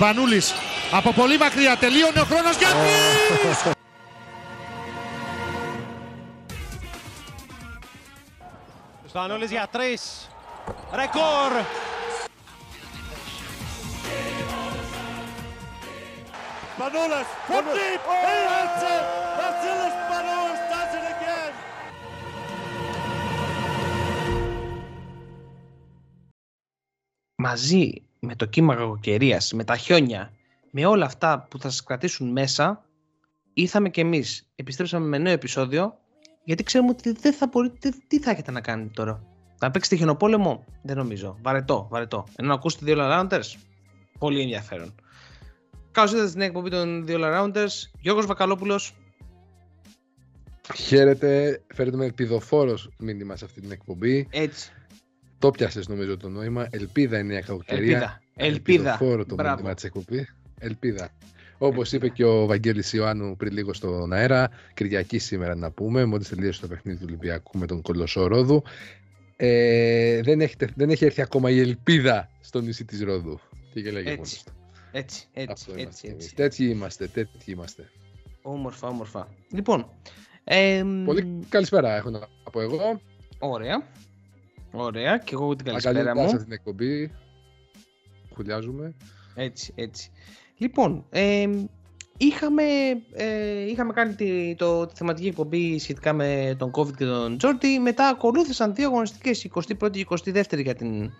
Σπανούλης από πολύ μακριά τελείωνε ο χρόνος για Σπανούλης για τρεις. Ρεκόρ. Σπανούλας from deep. He hits it. Vasilis Spanoulis does it again. μαζί με το κύμα κακοκαιρίας, με τα χιόνια, με όλα αυτά που θα σας κρατήσουν μέσα, ήρθαμε κι εμείς. Επιστρέψαμε με νέο επεισόδιο, γιατί ξέρουμε ότι δεν θα μπορείτε, τι θα έχετε να κάνετε τώρα. Να παίξετε χιονοπόλεμο, δεν νομίζω. Βαρετό, βαρετό. Ενώ να ακούσετε δύο Rounders, πολύ ενδιαφέρον. Καλώς ήρθατε στην εκπομπή των δύο Rounders. Γιώργος Βακαλόπουλος. Χαίρετε, φέρνουμε πηδοφόρο μήνυμα σε αυτή την εκπομπή. Έτσι. Το πιάσες νομίζω το νόημα. Ελπίδα είναι η κακοκαιρία. Ελπίδα. Ελπίδα. Πηδοφόρο το Μπράβο. μήνυμα της εκπομπής. Ελπίδα. Όπως είπε και ο Βαγγέλης Ιωάννου πριν λίγο στον αέρα, Κυριακή σήμερα να πούμε, μόλις τελείωσε το παιχνίδι του Ολυμπιακού με τον Κολοσσό Ρόδου. Ε, δεν, έχετε, δεν έχει έρθει ακόμα η ελπίδα στο νησί της Ρόδου. Και γελάει για Έτσι. μόνος του. Έτσι, έτσι, Αυτό έτσι, είμαστε εμείς. έτσι. Τέτοιοι είμαστε, τέτοιοι είμαστε. Όμορφα, όμορφα. Λοιπόν, εμ, Πολύ καλησπέρα έχω να πω εγώ. ωραία. Ωραία, και εγώ την καλησπέρα Ακαλύπτω σε μου. αυτή την εκπομπή. Χουλιάζουμε. Έτσι, έτσι. Λοιπόν, εμ, είχαμε, ε, είχαμε κάνει τη, το, τη θεματική εκπομπή σχετικά με τον COVID και τον Τζόρτι. Μετά ακολούθησαν δύο αγωνιστικές, 21η και 22η για την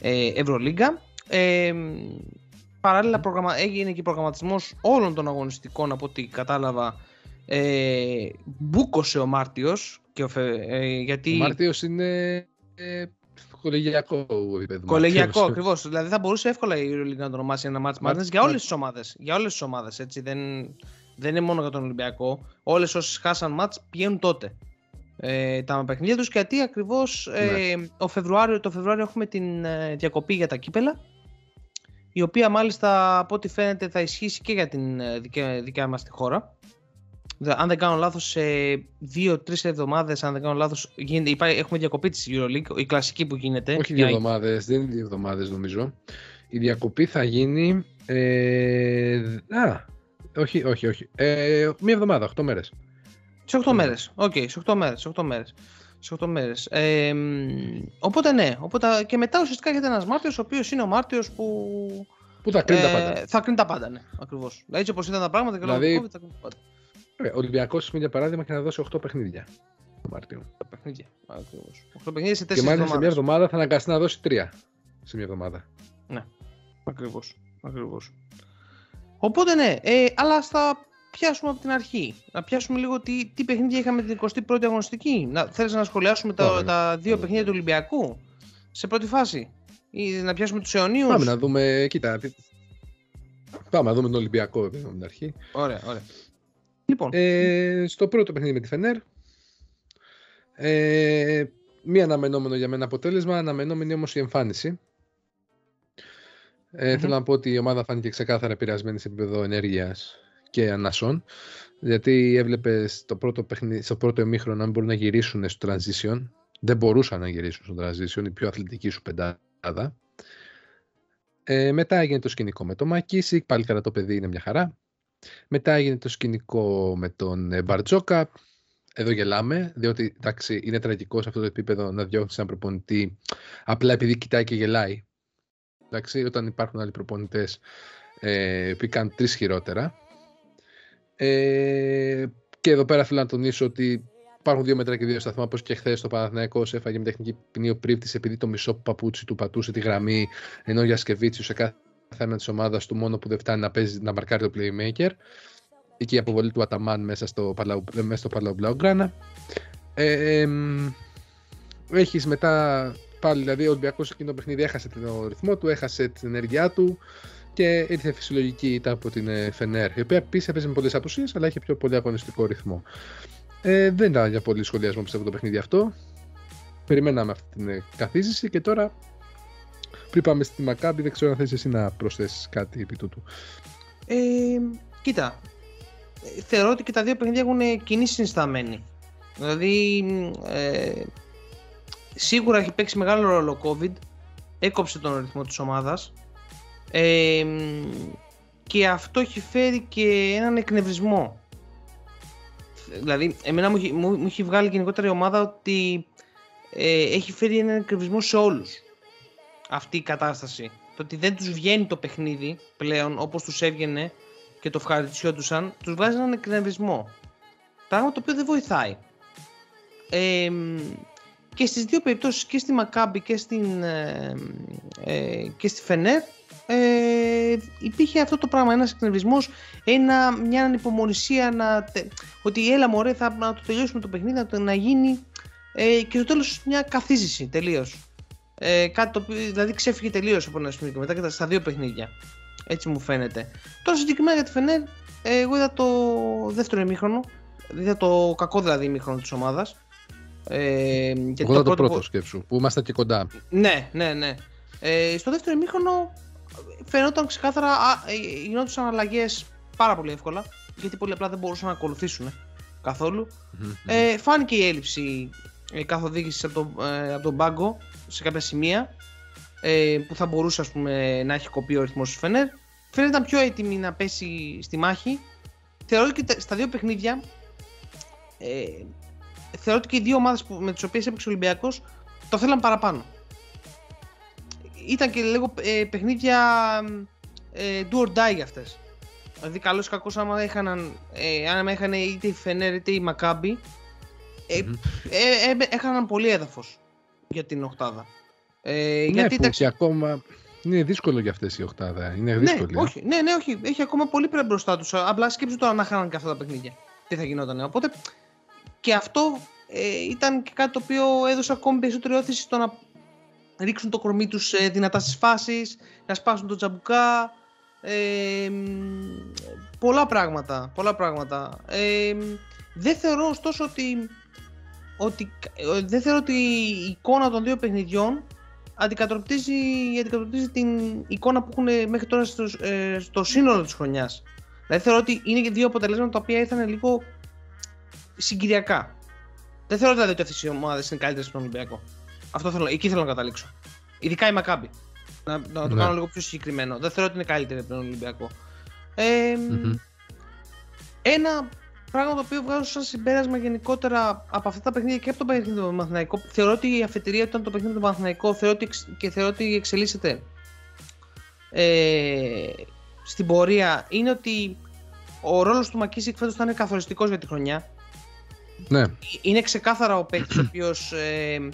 ε, Ευρωλίγκα. Ε, παράλληλα προγραμμα... έγινε και προγραμματισμός όλων των αγωνιστικών από ό,τι κατάλαβα. Ε, μπούκωσε ο Μάρτιος και ο Φε- ε, γιατί... Ο Μάρτιος είναι ε, κολεγιακό επίπεδο. Κολεγιακό, Μάρτιος. ακριβώς. Δηλαδή θα μπορούσε εύκολα η EuroLeague να το ονομάσει ένα match Μα- madness για μα- όλες τις ομάδες. Για όλες τις ομάδες, έτσι. Δεν, δεν είναι μόνο για τον Ολυμπιακό. Όλες όσες χάσαν match πηγαίνουν τότε. Ε, τα παιχνίδια τους γιατί ακριβώς ε, Ναι. ο Φεβρουάριο, το Φεβρουάριο έχουμε την ε, διακοπή για τα κύπελα. Η οποία μάλιστα από ό,τι φαίνεται θα ισχύσει και για την ε, δικιά, δικιά μας τη χώρα. Δε- Αν δεν κάνω λάθος, σε δύο-τρεις εβδομάδες, αν δεν κάνω λάθος, έχουμε διακοπή της EuroLeague, η κλασική που γίνεται. Όχι Για- δύο εβδομάδες, δεν είναι δύο εβδομάδες νομίζω. Η διακοπή θα γίνει. Ε, α, όχι, όχι, όχι. Ε, μία εβδομάδα, 8 μέρες. Σε 8 μέρες. Οκ, σε 8 μέρες. Σε 8 μέρες. Σε 8 μέρες. Ε, μ, οπότε ναι, οπότε, και μετά ουσιαστικά έρχεται ένας Μάρτιος, ο οποίος είναι ο Μάρτιος που. Πού θα κρίνει τα ε, πάντα. Θα κρίνει τα πάντα, ναι, ακριβώς. Έτσι όπως ήταν τα πράγματα και λόγω Δηλαδή- του COVID θα κρίνει τα πάντα. Ωραία, Ο Ολυμπιακός, για παράδειγμα, έχει να δώσει 8 παιχνίδια το Μάρτιο. Τα παιχνίδια. Ακριβώς. 8 παιχνίδια σε 4 Και μάλιστα σε εβδομάδες. μία εβδομάδα θα αναγκαστεί να δώσει 3 σε μία εβδομάδα. Ναι, ακριβώς. Ακριβώς. Οπότε ναι, ε, αλλά θα πιάσουμε από την αρχή. Να πιάσουμε λίγο τι, τι παιχνίδια είχαμε την 21η αγωνιστική. Να, θέλεις να σχολιάσουμε τα, Ωραία. τα δύο παιχνίδια του Ολυμπιακού σε πρώτη φάση; Ή να πιάσουμε τους αιωνίους; Πάμε να δούμε, κοίτα. τι- Πάμε να δούμε τον Ολυμπιακό επειδή από την αρχή. Ωραία, ωραία. Λοιπόν, Ε, στο πρώτο παιχνίδι με τη Φενέρ. Ε, μη αναμενόμενο για μένα αποτέλεσμα, αναμενόμενη όμως η εμφάνιση. Ε, Μμμ. Θέλω να πω ότι η ομάδα φάνηκε ξεκάθαρα επηρεασμένη σε επίπεδο ενέργειας και ανασών. Γιατί έβλεπε στο πρώτο, παιχνίδι, στο πρώτο ημίχρονο αν μπορούν να γυρίσουν στο transition. Δεν μπορούσαν να γυρίσουν στο transition, η πιο αθλητική σου πεντάδα. Ε, μετά έγινε το σκηνικό με το Μακίσικ, πάλι καλά το παιδί είναι μια χαρά. Μετά έγινε το σκηνικό με τον ε, Μπαρτζόκα. Εδώ γελάμε, διότι εντάξει, είναι τραγικό σε αυτό το επίπεδο να διώχνεις έναν προπονητή απλά επειδή κοιτάει και γελάει. Εντάξει, όταν υπάρχουν άλλοι προπονητές ε, που κάνουν τρεις χειρότερα. Ε, και εδώ πέρα θέλω να τονίσω ότι υπάρχουν δύο μέτρα και δύο σταθμά. Όπως και χθες το Παναθηναϊκός έφαγε με τεχνική ποινή ο Πρίφτη επειδή το μισό παπούτσι του πατούσε τη γραμμή, ενώ για Σκεβίτσιου σε κάθε θέμα της ομάδας του μόνο που δεν φτάνει να, παίζει, να μαρκάρει το playmaker ή και η αποβολή του Αταμάν μέσα στο Παλαου, μέσα στο Παλαου Μπλαουγκράνα. Ε, εμ, έχεις μετά πάλι, δηλαδή ο Ολυμπιακός εκείνο το παιχνίδι έχασε τον ρυθμό του, έχασε την ενέργειά του και ήρθε φυσιολογική ήττα από την ε, Φενέρ, η οποία επίσης έπαιζε με πολλές απουσίες, αλλά είχε πιο πολύ αγωνιστικό ρυθμό. Ε, δεν ήταν για πολύ σχολιασμό πιστεύω το παιχνίδι αυτό. Περιμέναμε αυτή την ε, καθίζηση και τώρα πριν πάμε στη Μακάμπη, δεν ξέρω αν θες εσύ να προσθέσεις κάτι επί τούτου. ε, κοίτα, ε, θεωρώ ότι και τα δύο παιχνίδια έχουν κοινή συνισταμένη. Δηλαδή, ε, σίγουρα έχει παίξει μεγάλο ρόλο ο COVID, έκοψε τον ρυθμό της ομάδας. Ε, και αυτό έχει φέρει και έναν εκνευρισμό. Δηλαδή, εμένα μου, έχει- μου, μου έχει βγάλει γενικότερα η ομάδα ότι ε, έχει φέρει έναν εκνευρισμό σε όλους αυτή η κατάσταση. Το ότι δεν τους βγαίνει το παιχνίδι πλέον όπως τους έβγαινε και το ευχαριστιόντουσαν, τους βγάζει έναν εκνευρισμό. Πράγμα το οποίο δεν βοηθάει. Ε, μ, και στις δύο περιπτώσεις και στη Μακάμπη και, στην, ε, ε, και στη Φενέρ ε, υπήρχε αυτό το πράγμα, ένας εκνευρισμός, ένα, μια ανυπομονησία να, τε- ότι έλα μωρέ θα να το τελειώσουμε το παιχνίδι, να, το- να γίνει ε, και στο τέλος μια καθίζηση τελείως. Ε, κάτι το οποίο δηλαδή ξέφυγε τελείως από ένα σημείο και μετά και τα- στα δύο παιχνίδια. Έτσι μου φαίνεται. Τώρα συγκεκριμένα για τη Φενέρ, ε, εγώ είδα το δεύτερο ημίχρονο, είδα το κακό δηλαδή ημίχρονο της ομάδας. Ε, γιατί Εγώ ήταν το πρώτο- πρώτο σκέψου, που ήμασταν και κοντά. ναι, ναι, ναι. Ε, στο δεύτερο ημίχρονο φαινόταν ξεκάθαρα, α, ε, γινόντουσαν αλλαγές πάρα πολύ εύκολα, γιατί πολύ απλά δεν μπορούσαν να ακολουθήσουν καθόλου. Ε, φάνηκε η έλλειψη ε, καθοδήγησης από, το, ε, από τον πάγκο σε κάποια σημεία ε, που θα μπορούσε ας πούμε, να έχει κοπεί ο ρυθμός του Φενέρ. Φαίνεται ήταν πιο έτοιμη να πέσει στη μάχη. Θεωρώ και τα- στα δύο παιχνίδια ε, θεωρώ ότι και οι δύο ομάδες που, με τις οποίες έπαιξε ο Ολυμπιακός το θέλαν παραπάνω. Ήταν και λίγο ε, παιχνίδια ε, do or die για αυτές. Δηλαδή καλώς ή κακώς άμα είχαν, ε, άμα είχαν είτε η Φενέρ είτε η Μακάμπη ε, Μμμ. ε, ε, έχαναν πολύ έδαφος για την οκτάδα. Ε, Ναι, γιατί που ήταν- και ακόμα είναι δύσκολο για αυτές οι οχτάδα. Είναι ναι, δύσκολη. ε. όχι, ναι, ναι, όχι. Έχει ακόμα πολύ πρέπει μπροστά τους. Απλά σκέψου τώρα να χάναν και αυτά τα παιχνίδια. Τι θα γινόταν. Οπότε και αυτό ε, ήταν και κάτι το οποίο έδωσε ακόμη περισσότερη όθηση στο να ρίξουν το κορμί τους ε, δυνατά στι φάσει, να σπάσουν το τζαμπουκά. Ε, μ, πολλά πράγματα. Πολλά πράγματα. Ε, μ, δεν θεωρώ ωστόσο ότι, ότι ε, δεν θεωρώ ότι η εικόνα των δύο παιχνιδιών αντικατοπτρίζει, αντικατοπτρίζει την εικόνα που έχουν μέχρι τώρα στο, ε, στο σύνολο της χρονιάς. Δηλαδή θεωρώ ότι είναι και δύο αποτελέσματα τα οποία ήρθαν λίγο συγκυριακά. Δεν θεωρώ δηλαδή ότι αυτές οι ομάδες είναι καλύτερες στον Ολυμπιακό. Αυτό θέλω, εκεί θέλω να καταλήξω. Ειδικά η Μακάμπη. Να, να το Ναι. κάνω λίγο πιο συγκεκριμένο. Δεν θεωρώ ότι είναι καλύτερη από τον Ολυμπιακό. Ε, Μμμ. Ένα πράγμα το οποίο βγάζω σαν συμπέρασμα γενικότερα από αυτά τα παιχνίδια και από το παιχνίδι με τον Παναθηναϊκό. Θεωρώ ότι η αφετηρία ήταν το παιχνίδι με τον Παναθηναϊκό θεωρώ ότι, εξ- και θεωρώ ότι εξελίσσεται ε, στην πορεία είναι ότι ο ρόλος του Μακίσικ φέτος θα είναι καθοριστικός για τη χρονιά. Ναι, Είναι ξεκάθαρα ο παίκτης ο οποίος ε,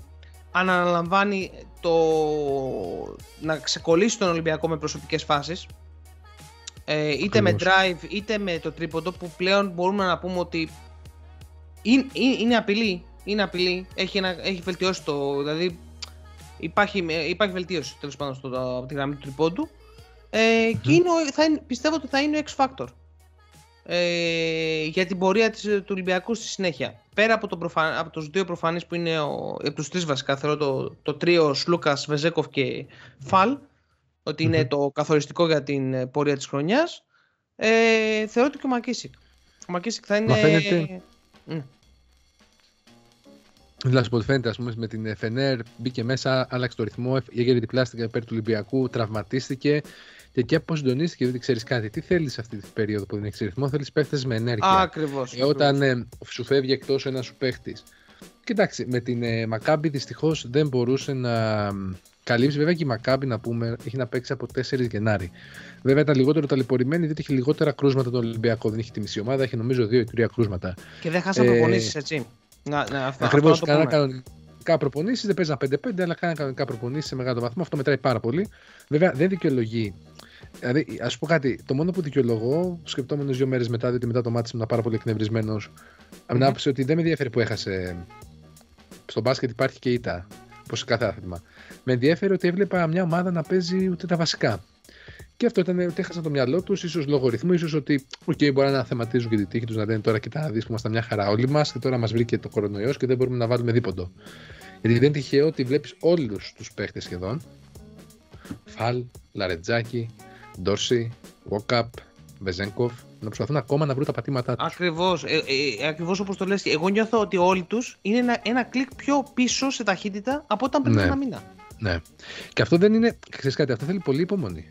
αναλαμβάνει το να ξεκολλήσει τον Ολυμπιακό με προσωπικές φάσεις ε, είτε με Ακριβώς. drive είτε με το τρίποντο που πλέον μπορούμε να πούμε ότι είναι, είναι, είναι απειλή, είναι απειλή έχει, ένα, έχει βελτιώσει το, δηλαδή υπάρχει, υπάρχει βελτίωση τέλος πάντων στο, από τη γραμμή του τριπόντου ε, και είναι, ο- θα είναι, πιστεύω ότι θα είναι ο X Factor ε, για την πορεία της, του Ολυμπιακού στη συνέχεια. Πέρα από, τον προφα... από τους δύο προφανείς που είναι ο... από τους τρεις βασικά θεωρώ το, το τρίο Σλούκας, Βεζέκοφ και Φαλ ότι είναι Μμμ. το καθοριστικό για την ε, πορεία της χρονιάς ε, θεωρώ ότι και ο Μακίσικ. Ο Μακίσικ θα είναι... Μα φαίνεται- Μμ. Δηλαδή, που φαίνεται, ας πούμε, με την Φενέρ μπήκε μέσα, άλλαξε το ρυθμό, έγινε διπλάστηκα υπέρ του Ολυμπιακού, τραυματίστηκε και εκεί αποσυντονίστηκε, δεν ξέρεις κάτι. Τι θέλεις αυτή την περίοδο που δεν έχεις ρυθμό, θέλεις παίχτες με ενέργεια. Α, ακριβώς. Ε, όταν ε, σου φεύγει εκτός ένας σου παίχτης. Κοιτάξτε, με την ε, Μακάμπη δυστυχώς δεν μπορούσε να μ, καλύψει. Βέβαια και η Μακάμπη να πούμε έχει να παίξει από 4 Γενάρη. Βέβαια ήταν λιγότερο ταλαιπωρημένη διότι είχε λιγότερα κρούσματα το Ολυμπιακό. Δεν είχε τη μισή ομάδα, είχε νομίζω 2 ή 3 κρούσματα. Και δεν χάσαν ε, προπονήσεις, έτσι. Να, να, αυτό, Ακριβώς. αυτό να το Κάνανε πούμε. κανονικά προπονήσεις, δεν παίζαν 5-5, αλλά κάνανε κανονικά προπονήσεις σε μεγάλο βαθμό. Αυτό μετράει πάρα πολύ. Βέβαια δεν δικαιολογεί. Δηλαδή, ας πω κάτι, το μόνο που δικαιολογώ, σκεπτόμενος δύο μέρες μετά, διότι μετά το μάτι ήμουν πάρα πολύ εκνευρισμένος, από την Μμμ. άποψη ότι δεν με ενδιαφέρει που έχασε. Στο μπάσκετ υπάρχει και ήττα, όπω σε κάθε άθλημα. Με ενδιαφέρει ότι έβλεπα μια ομάδα να παίζει ούτε τα βασικά. Και αυτό ήταν ότι έχασαν το μυαλό τους, ίσως λόγω ρυθμού, ίσως ότι okay, μπορεί να θεματίζουν και τη τύχη τους, να λένε τώρα κοιτά να δεις που ήμασταν μια χαρά όλοι μας και τώρα μας βρήκε το κορονοϊός και δεν μπορούμε να βάλουμε δίποντο. Γιατί δεν είναι τυχαίο ότι βλέπεις όλους τους παίχτες σχεδόν. Φαλ, Λαρετζάκη, Ντόρσι, Βόκαπ, Βεζέγκοφ να προσπαθούν ακόμα να βρουν τα πατήματά τους. Ακριβώς, ε, ε, ακριβώς όπως το λες. Εγώ νιώθω ότι όλοι τους είναι ένα, ένα κλικ πιο πίσω σε ταχύτητα από όταν πριν Ναι. ένα μήνα. Ναι. Και αυτό δεν είναι. Ξέρεις κάτι, αυτό θέλει πολύ υπομονή.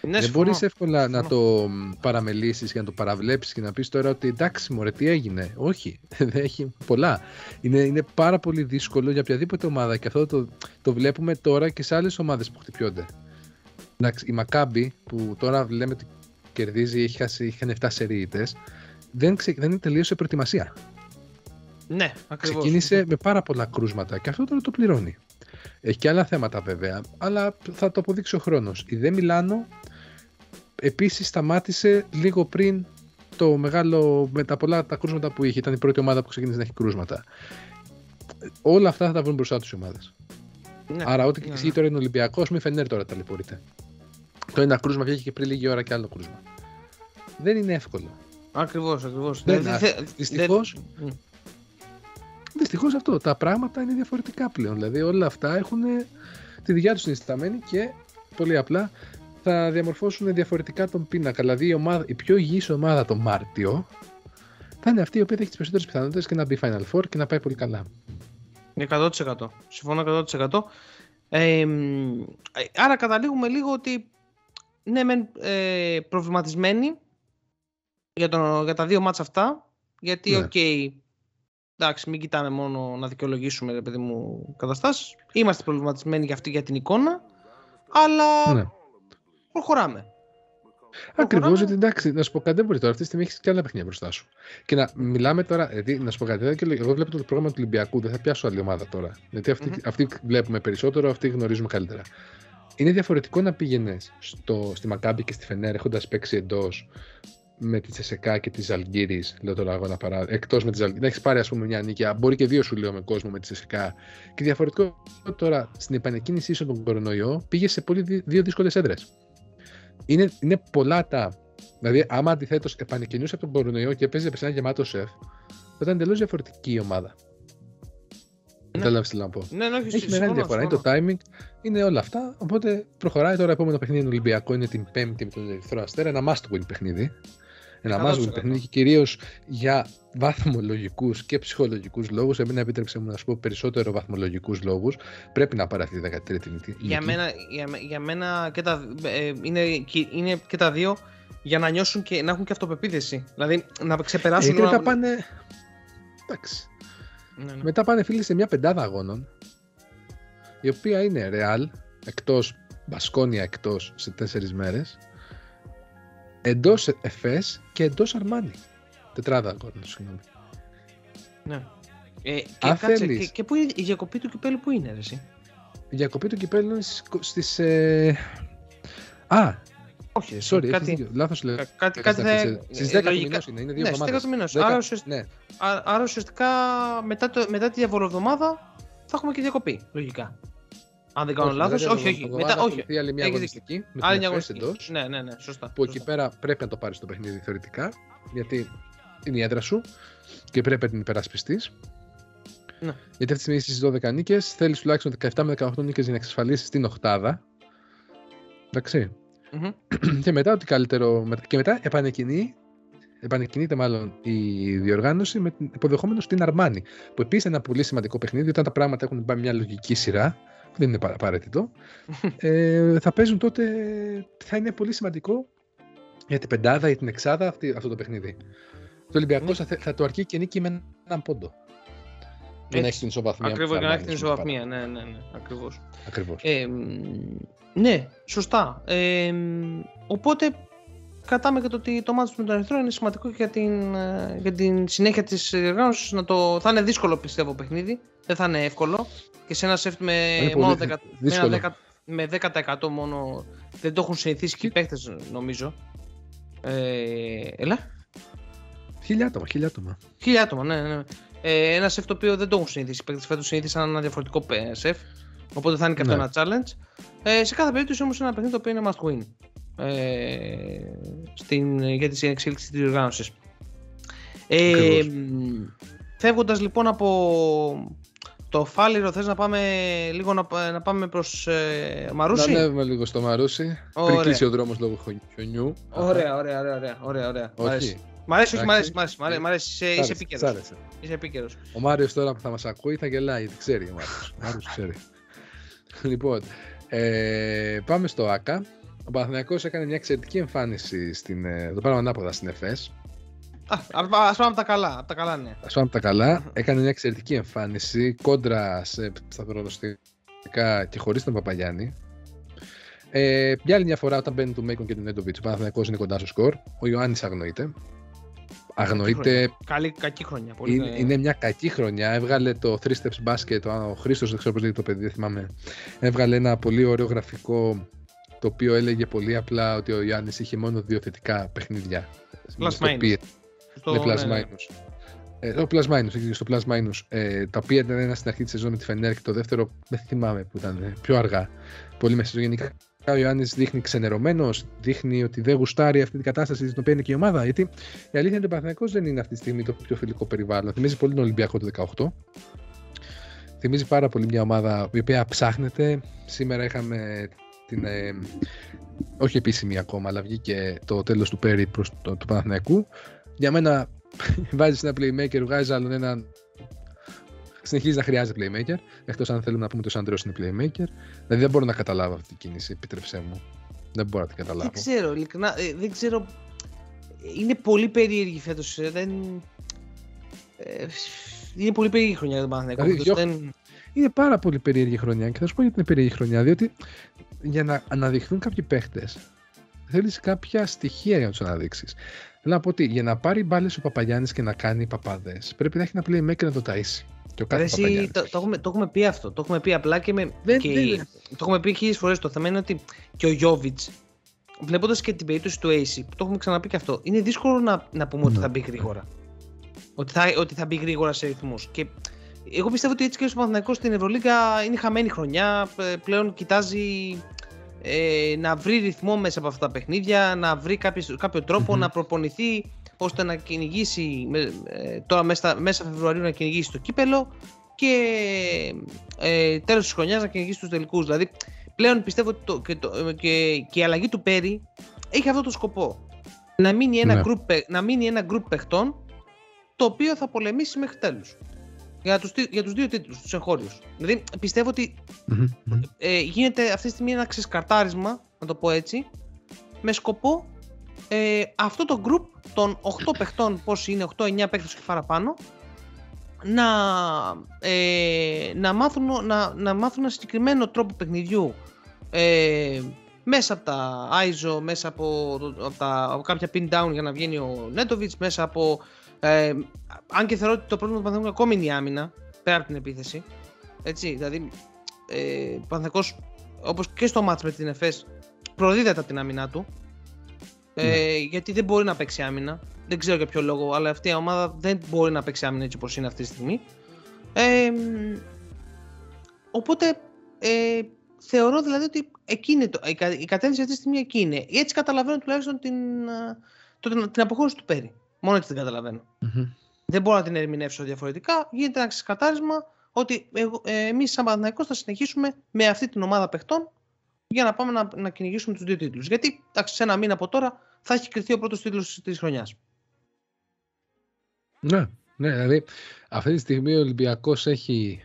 Ναι, Δεν συμφωνώ. μπορείς εύκολα να Συμφωνώ. το παραμελήσεις και να το παραβλέψεις και να πεις τώρα ότι εντάξει, μωρέ, τι έγινε. Όχι, δεν έχει πολλά. Είναι, είναι πάρα πολύ δύσκολο για οποιαδήποτε ομάδα και αυτό το, το βλέπουμε τώρα και σε άλλες ομάδες που χτυπιόνται. Εντάξει, η Μακάμπη που τώρα λέμε ότι κερδίζει, έχει χάσει, είχαν 7 σερίτες, δεν, ξε, δεν τελείωσε προετοιμασία. Ναι, ακριβώς. Ξεκίνησε με πάρα πολλά κρούσματα και αυτό τώρα το πληρώνει. Έχει και άλλα θέματα βέβαια, αλλά θα το αποδείξει ο χρόνος. Η Δε Μιλάνο επίσης σταμάτησε λίγο πριν το μεγάλο, με τα πολλά τα κρούσματα που είχε. Ήταν η πρώτη ομάδα που ξεκίνησε να έχει κρούσματα. Όλα αυτά θα τα βρουν μπροστά τους οι ομάδες. Ναι. Άρα, ό,τι ναι, ισχύει ναι. τώρα είναι Ολυμπιακός, μην φενέρ τώρα ταλαιπωρείται. Το ένα κρούσμα βγήκε και πριν λίγη ώρα και άλλο κρούσμα. Δεν είναι εύκολο. Ακριβώς, ακριβώς. Δεν- Δεν- δεν- δυστυχώς, δεν- Μμ. Δυστυχώς αυτό. Τα πράγματα είναι διαφορετικά πλέον. Δηλαδή όλα αυτά έχουν τη δικιά τους συνισταμένη και πολύ απλά θα διαμορφώσουν διαφορετικά τον πίνακα. Δηλαδή η, ομάδα, η πιο υγιής ομάδα το Μάρτιο θα είναι αυτή η οποία θα έχει τις περισσότερες πιθανότητες και να μπει Final Four και να πάει πολύ καλά. 100%. Συμφωνώ 100%. Ε, μ, ε, άρα καταλήγουμε λίγο ότι ναι, μεν ε, προβληματισμένοι για, τον, για τα δύο ματς αυτά. Γιατί, Ναι. οκ, εντάξει, μην κοιτάμε μόνο να δικαιολογήσουμε, ρε παιδί μου, καταστάσεις. Είμαστε προβληματισμένοι για αυτή για την εικόνα, αλλά Ναι. προχωράμε. Ακριβώς, Προχωράμε. γιατί εντάξει, να σου πω κάτι, δεν μπορεί τώρα. Αυτή τη στιγμή έχεις και άλλα παιχνίδια μπροστά σου. Και να μιλάμε τώρα, δηλαδή, να σου πω κάτι, δεν και εγώ βλέπω το πρόγραμμα του Ολυμπιακού, δεν θα πιάσω άλλη ομάδα τώρα. Γιατί αυτή, Μμμ. αυτή βλέπουμε περισσότερο, αυτή γνωρίζουμε καλύτερα. Είναι διαφορετικό να πήγαινες στη Μακάμπη και στη Φενέρ έχοντας παίξει εντός με τη Τσεσεκά και τη Ζαλγκύρης, λέω τώρα εγώ ένα παράδειγμα. Εκτός με τη Ζαλγκύρη, να έχεις πάρει ας πούμε μια νίκη, α, μπορεί και δύο σου λέω με κόσμο με τη Τσεσεκά. Και διαφορετικό τώρα στην επανεκκίνησή σου τον κορονοϊό πήγες σε πολύ δι- δύο δύσκολες έδρες. Είναι, είναι πολλά τα. Δηλαδή, άμα αντιθέτως επανεκκινούσε από τον κορονοϊό και παίζει σε ένα γεμάτο σεφ, θα ήταν εντελώς διαφορετική η ομάδα. Κατάλαβε τι να πω. Ναι, ναι, όχι, Έχει συμφωνώ, μεγάλη διαφορά. Είναι το συμφωνώ. timing, είναι όλα αυτά. Οπότε προχωράει τώρα. Επόμενο παιχνίδι είναι Ολυμπιακό. Είναι την Πέμπτη με τον Ερυθρό Αστέρα. Ένα must win παιχνίδι. Ένα must win 100%. παιχνίδι και κυρίως για βαθμολογικούς και ψυχολογικούς λόγους. Εμένα επίτρεψε μου να σου πω περισσότερο βαθμολογικούς λόγους. Πρέπει να πάρει αυτή τη 13η νίκη. Για μένα, για, με- για μένα και τα, ε, είναι, και- είναι και τα δύο για να νιώσουν και να έχουν και αυτοπεποίθηση. Δηλαδή να ξεπεράσουν. Γιατί όλα- μετά πάνε. Εντάξει. Ναι, ναι. Μετά πάνε φίλοι σε μια πεντάδα αγώνων η οποία είναι Real εκτός Μπασκόνια εκτός σε τέσσερις μέρες εντός Εφές και εντός Αρμάνι τετράδα αγώνων συγγνώμη ναι. Ε, και, Αν κάτσε, θέλεις. και, και πού είναι, η διακοπή του κυπέλου που είναι, ρε, εσύ; η διακοπή του κυπέλου είναι στις, στις ε... Α, Όχι, ρε, εσύ, sorry, έχεις κάτι, δίκιο. λάθος λέω. κα- κάτι, κάτι θα, Στις ε, 10 του λογικά- μηνός είναι, είναι δύο ναι, στις 10 εβδομάδες. του μηνός. 10 Άρα, ουσιαστικά, Ναι, α- άρα ουσιαστικά μετά, το, μετά τη διαβολοβδομάδα θα έχουμε και διακοπή, λογικά. Αν δεν κάνω όχι, λάθος, μετά όχι, την όχι. εβδομάδα Μετά, όχι. ακολουθεί άλλη μια Έχεις αγωνιστική με Άλλη την μια Εφές αγωνιστική. εντός Ναι, ναι, ναι, σωστά. που εκεί σωστά. πέρα πρέπει να το πάρεις το παιχνίδι θεωρητικά, γιατί είναι η έδρα σου και πρέπει να την υπερασπιστείς. Ναι. Γιατί αυτή τη στιγμή στι 12 νίκες θέλεις τουλάχιστον 17 με 18 νίκες για να εξασφαλίσεις την Οχτάδα. Εντάξει. Μμμ. και μετά ότι καλύτερο. με- Και μετά επανεκκινεί, επανεκκινείται μάλλον η διοργάνωση με την υποδεχόμενο στην Αρμάνη. Που επίσης είναι ένα πολύ σημαντικό παιχνίδι. Όταν τα πράγματα έχουν πάει μια λογική σειρά, που δεν είναι παρα- απαραίτητο, ε, θα παίζουν τότε. Θα είναι πολύ σημαντικό για την πεντάδα ή την εξάδα αυτή, αυτό το παιχνίδι. Το Ολυμπιακός Ναι. θα, θε- θα το αρκεί και νίκη με έναν πόντο. Για να Έτσι. έχεις την ισοβαθμία. Ακριβώς, για να έχεις την ισοβαθμία. Ναι, ναι, ναι, ακριβώς. Ακριβώς. Ε, μ, ναι, σωστά. Ε, μ, οπότε κρατάμε και το ότι το μάτι με τον Ερυθρό είναι σημαντικό και για την, ε, για την συνέχεια της διοργάνωσης. Να το, θα είναι δύσκολο πιστεύω παιχνίδι, δεν θα είναι εύκολο. Και σε ένα σεφ με, Είναι μόνο πολύ 10, με, ένα δύσκολο. 10, με 10% μόνο δεν το έχουν συνηθίσει και οι παίκτες νομίζω. Ε, έλα. Χίλια άτομα, χίλια άτομα. Χίλια άτομα, ναι, ναι. Ε, ένα σεφ το οποίο δεν το έχουν συνηθίσει. Οι παίκτες φέτος συνήθισαν ένα διαφορετικό πε- σεφ. Οπότε θα είναι και αυτό Ναι. ένα challenge. Ε, σε κάθε περίπτωση όμως είναι ένα παιχνίδι το οποίο είναι must win. Ε, στην, για τη εξέλιξη της διοργάνωσης. Ε, Ακριβώς. μ, φεύγοντας λοιπόν από το Φάληρο, θες να πάμε λίγο να, πα- να πάμε προς ε, Μαρούσι; Να ανέβουμε λίγο στο Μαρούσι. Πριν Ωραία. κλείσει ο δρόμος λόγω χιον- χιονιού. Ωραία, ωραία, ωραία, ωραία, ωραία, ωραία. Μ' αρέσει. Όχι. Μ' αρέσει, όχι, μ' αρέσει, Εντάξει. μ' αρέσει, μ' αρέσει, μ' αρέσει. Είσαι, Σ' είσαι άρεσε, επίκαιρος. σ' άρεσε. Είσαι επίκαιρος. Ο Μάριος τώρα που θα μας ακούει θα γελάει, γιατί ξέρει ο Μάριος. Ο Μάριος ξέρει. λοιπόν, ε, πάμε στο ΑΚΑ. Ο Παναθηναϊκός έκανε μια εξαιρετική εμφάνιση στην, ε, το πάραμε ανάποδα στην ΕΦΕΣ. Α, ας πάμε από τα καλά, από τα καλά ναι. Ας πάμε από τα καλά. Έκανε μια εξαιρετική εμφάνιση κόντρα σε, στα προγνωστικά και χωρίς τον Παπαγιάννη. Ε, για άλλη μια φορά, όταν μπαίνει του Μέικον και του Νέντοβιτς, ο Παναθηναϊκός είναι κοντά στο σκορ. Ο Ιωάννης αγνοείται. Αγνοείται. Καλή, κακή χρονιά. Πολύ Είναι, είναι μια κακή χρονιά. Έβγαλε το 3 Steps Basket. Ο Χρήστος, δεν ξέρω πώς λέγεται το παιδί, δεν θυμάμαι. Έβγαλε ένα πολύ ωραίο γραφικό το οποίο έλεγε πολύ απλά ότι ο Ιωάννη είχε μόνο δύο θετικά παιχνίδια. Plus Στο minus. οποίο- Στο- με plus ναι, ναι. minus. Ε, το plus minus, εκεί στο plus minus. Ε, τα οποία ήταν ένα στην αρχή της σεζόν με τη Φενέρ και το δεύτερο δεν θυμάμαι που ήταν, ε, πιο αργά. Πολύ μέσα στο γενικά. Ο Ιωάννης δείχνει ξενερωμένος, δείχνει ότι δεν γουστάρει αυτή την κατάσταση στην οποία είναι και η ομάδα. Γιατί η αλήθεια είναι ότι ο Παναθηναϊκός δεν είναι αυτή τη στιγμή το πιο φιλικό περιβάλλον. Θυμίζει πολύ τον Ολυμπιακό του 18. Θυμίζει πάρα πολύ μια ομάδα η οποία ψάχνεται. Σήμερα είχαμε την. ε, όχι επίσημη ακόμα, αλλά βγήκε το τέλος του Πέρι προς το, του Παναθηναϊκού. Για μένα βάζεις ένα playmaker, βγάζεις άλλον έναν. Συνεχίζει να χρειάζεται playmaker. Εκτός αν θέλουμε να πούμε ότι ο Σαντρέο είναι playmaker. Δηλαδή δεν μπορώ να καταλάβω αυτή την κίνηση, επίτρεψέ μου. Δεν μπορώ να την καταλάβω. Δεν ξέρω, ειλικρινά, ε, δεν ξέρω. Είναι πολύ περίεργη φέτος. Δεν... Ε, είναι πολύ περίεργη η χρονιά για τον Παναθηναϊκό. Δηλαδή, φέτος, διώχνει- δεν... Είναι πάρα πολύ περίεργη χρονιά και θα σου πω γιατί είναι περίεργη χρονιά. Διότι για να αναδειχθούν κάποιοι παίχτες, θέλεις κάποια στοιχεία για να τους αναδείξεις. Θέλω να πω ότι για να πάρει μπάλες ο Παπαγιάννης και να κάνει παπάδε, πρέπει να έχει ένα playmaker να το ταΐσει. Και ο κάθε Ρε, εσύ, Παπαγιάννης. το, το, έχουμε, το έχουμε πει αυτό. Το έχουμε πει απλά και με. Δεν- και, δεν- Το έχουμε πει χίλιες φορές. Το θέμα είναι ότι και ο Γιώβιτς, βλέποντας και την περίπτωση του AC, που το έχουμε ξαναπεί και αυτό, είναι δύσκολο να, να πούμε ότι Ναι. θα μπει γρήγορα. Ότι θα, ότι θα μπει γρήγορα σε ρυθμούς. Και εγώ πιστεύω ότι έτσι και ο Παναθηναϊκός στην Ευρωλίγα είναι χαμένη χρονιά. ε, Πλέον κοιτάζει ε, να βρει ρυθμό μέσα από αυτά τα παιχνίδια, να βρει κάποιο, κάποιο τρόπο Μμμ. να προπονηθεί ώστε να κυνηγήσει με- ε, τώρα μέσα, μέσα Φεβρουαρίου να κυνηγήσει το κύπελο και ε, τέλος της χρονιάς να κυνηγήσει τους τελικούς. Δηλαδή πλέον πιστεύω ότι το, και, το, ε, και, και η αλλαγή του Πέρι έχει αυτό το σκοπό. Να μείνει ένα, Ναι. group, παί- να μείνει ένα group παιχτών το οποίο θα πολεμήσει μέχρι τέλους. Για τους, τι- για τους δύο τίτλους, τους εγχώριους. Δηλαδή πιστεύω ότι Μμμ, μμμ. ε, γίνεται αυτή τη στιγμή ένα ξεσκαρτάρισμα, να το πω έτσι, με σκοπό ε, αυτό το group των 8 παιχτών, πόσοι είναι, 8-9 παίχτες και παραπάνω, να, ε, να, μάθουν, να, να μάθουν ένα συγκεκριμένο τρόπο παιχνιδιού ε, μέσα από τα ISO, μέσα από, το- από, τα, από κάποια pin down για να βγαίνει ο Νέτοβιτς, μέσα από... Ε, αν και θεωρώ ότι το πρόβλημα του Παναθηναϊκού ακόμη είναι η άμυνα, πέρα από την επίθεση. Έτσι, δηλαδή ε, ο Παναθηναϊκός όπως και στο μάτς με την ΕΦΕΣ προδίδεται από την άμυνά του ε, γιατί δεν μπορεί να παίξει άμυνα. Δεν ξέρω για ποιο λόγο αλλά αυτή η ομάδα δεν μπορεί να παίξει άμυνα έτσι όπως είναι αυτή τη στιγμή. Ε, μ, οπότε ε, θεωρώ δηλαδή ότι εκεί είναι το, η, κα- η κατεύθυνση αυτή τη στιγμή εκεί είναι. Έτσι καταλαβαίνω τουλάχιστον την, α, το, την, την αποχώρηση του Πέρι. Μόνο έτσι την καταλαβαίνω. Μμμ. δεν μπορώ να την ερμηνεύσω διαφορετικά. Γίνεται ένα ξεκαθάρισμα ότι εγώ- ε, εμείς σαν Παναθηναϊκός θα συνεχίσουμε με αυτή την ομάδα παιχτών για να πάμε να, να κυνηγήσουμε τους δύο τίτλους. Γιατί εντάξει, σε ένα μήνα από τώρα θα έχει κρυθεί ο πρώτος τίτλος της χρονιάς. Ναι, ναι, δηλαδή αυτή τη στιγμή ο Ολυμπιακός έχει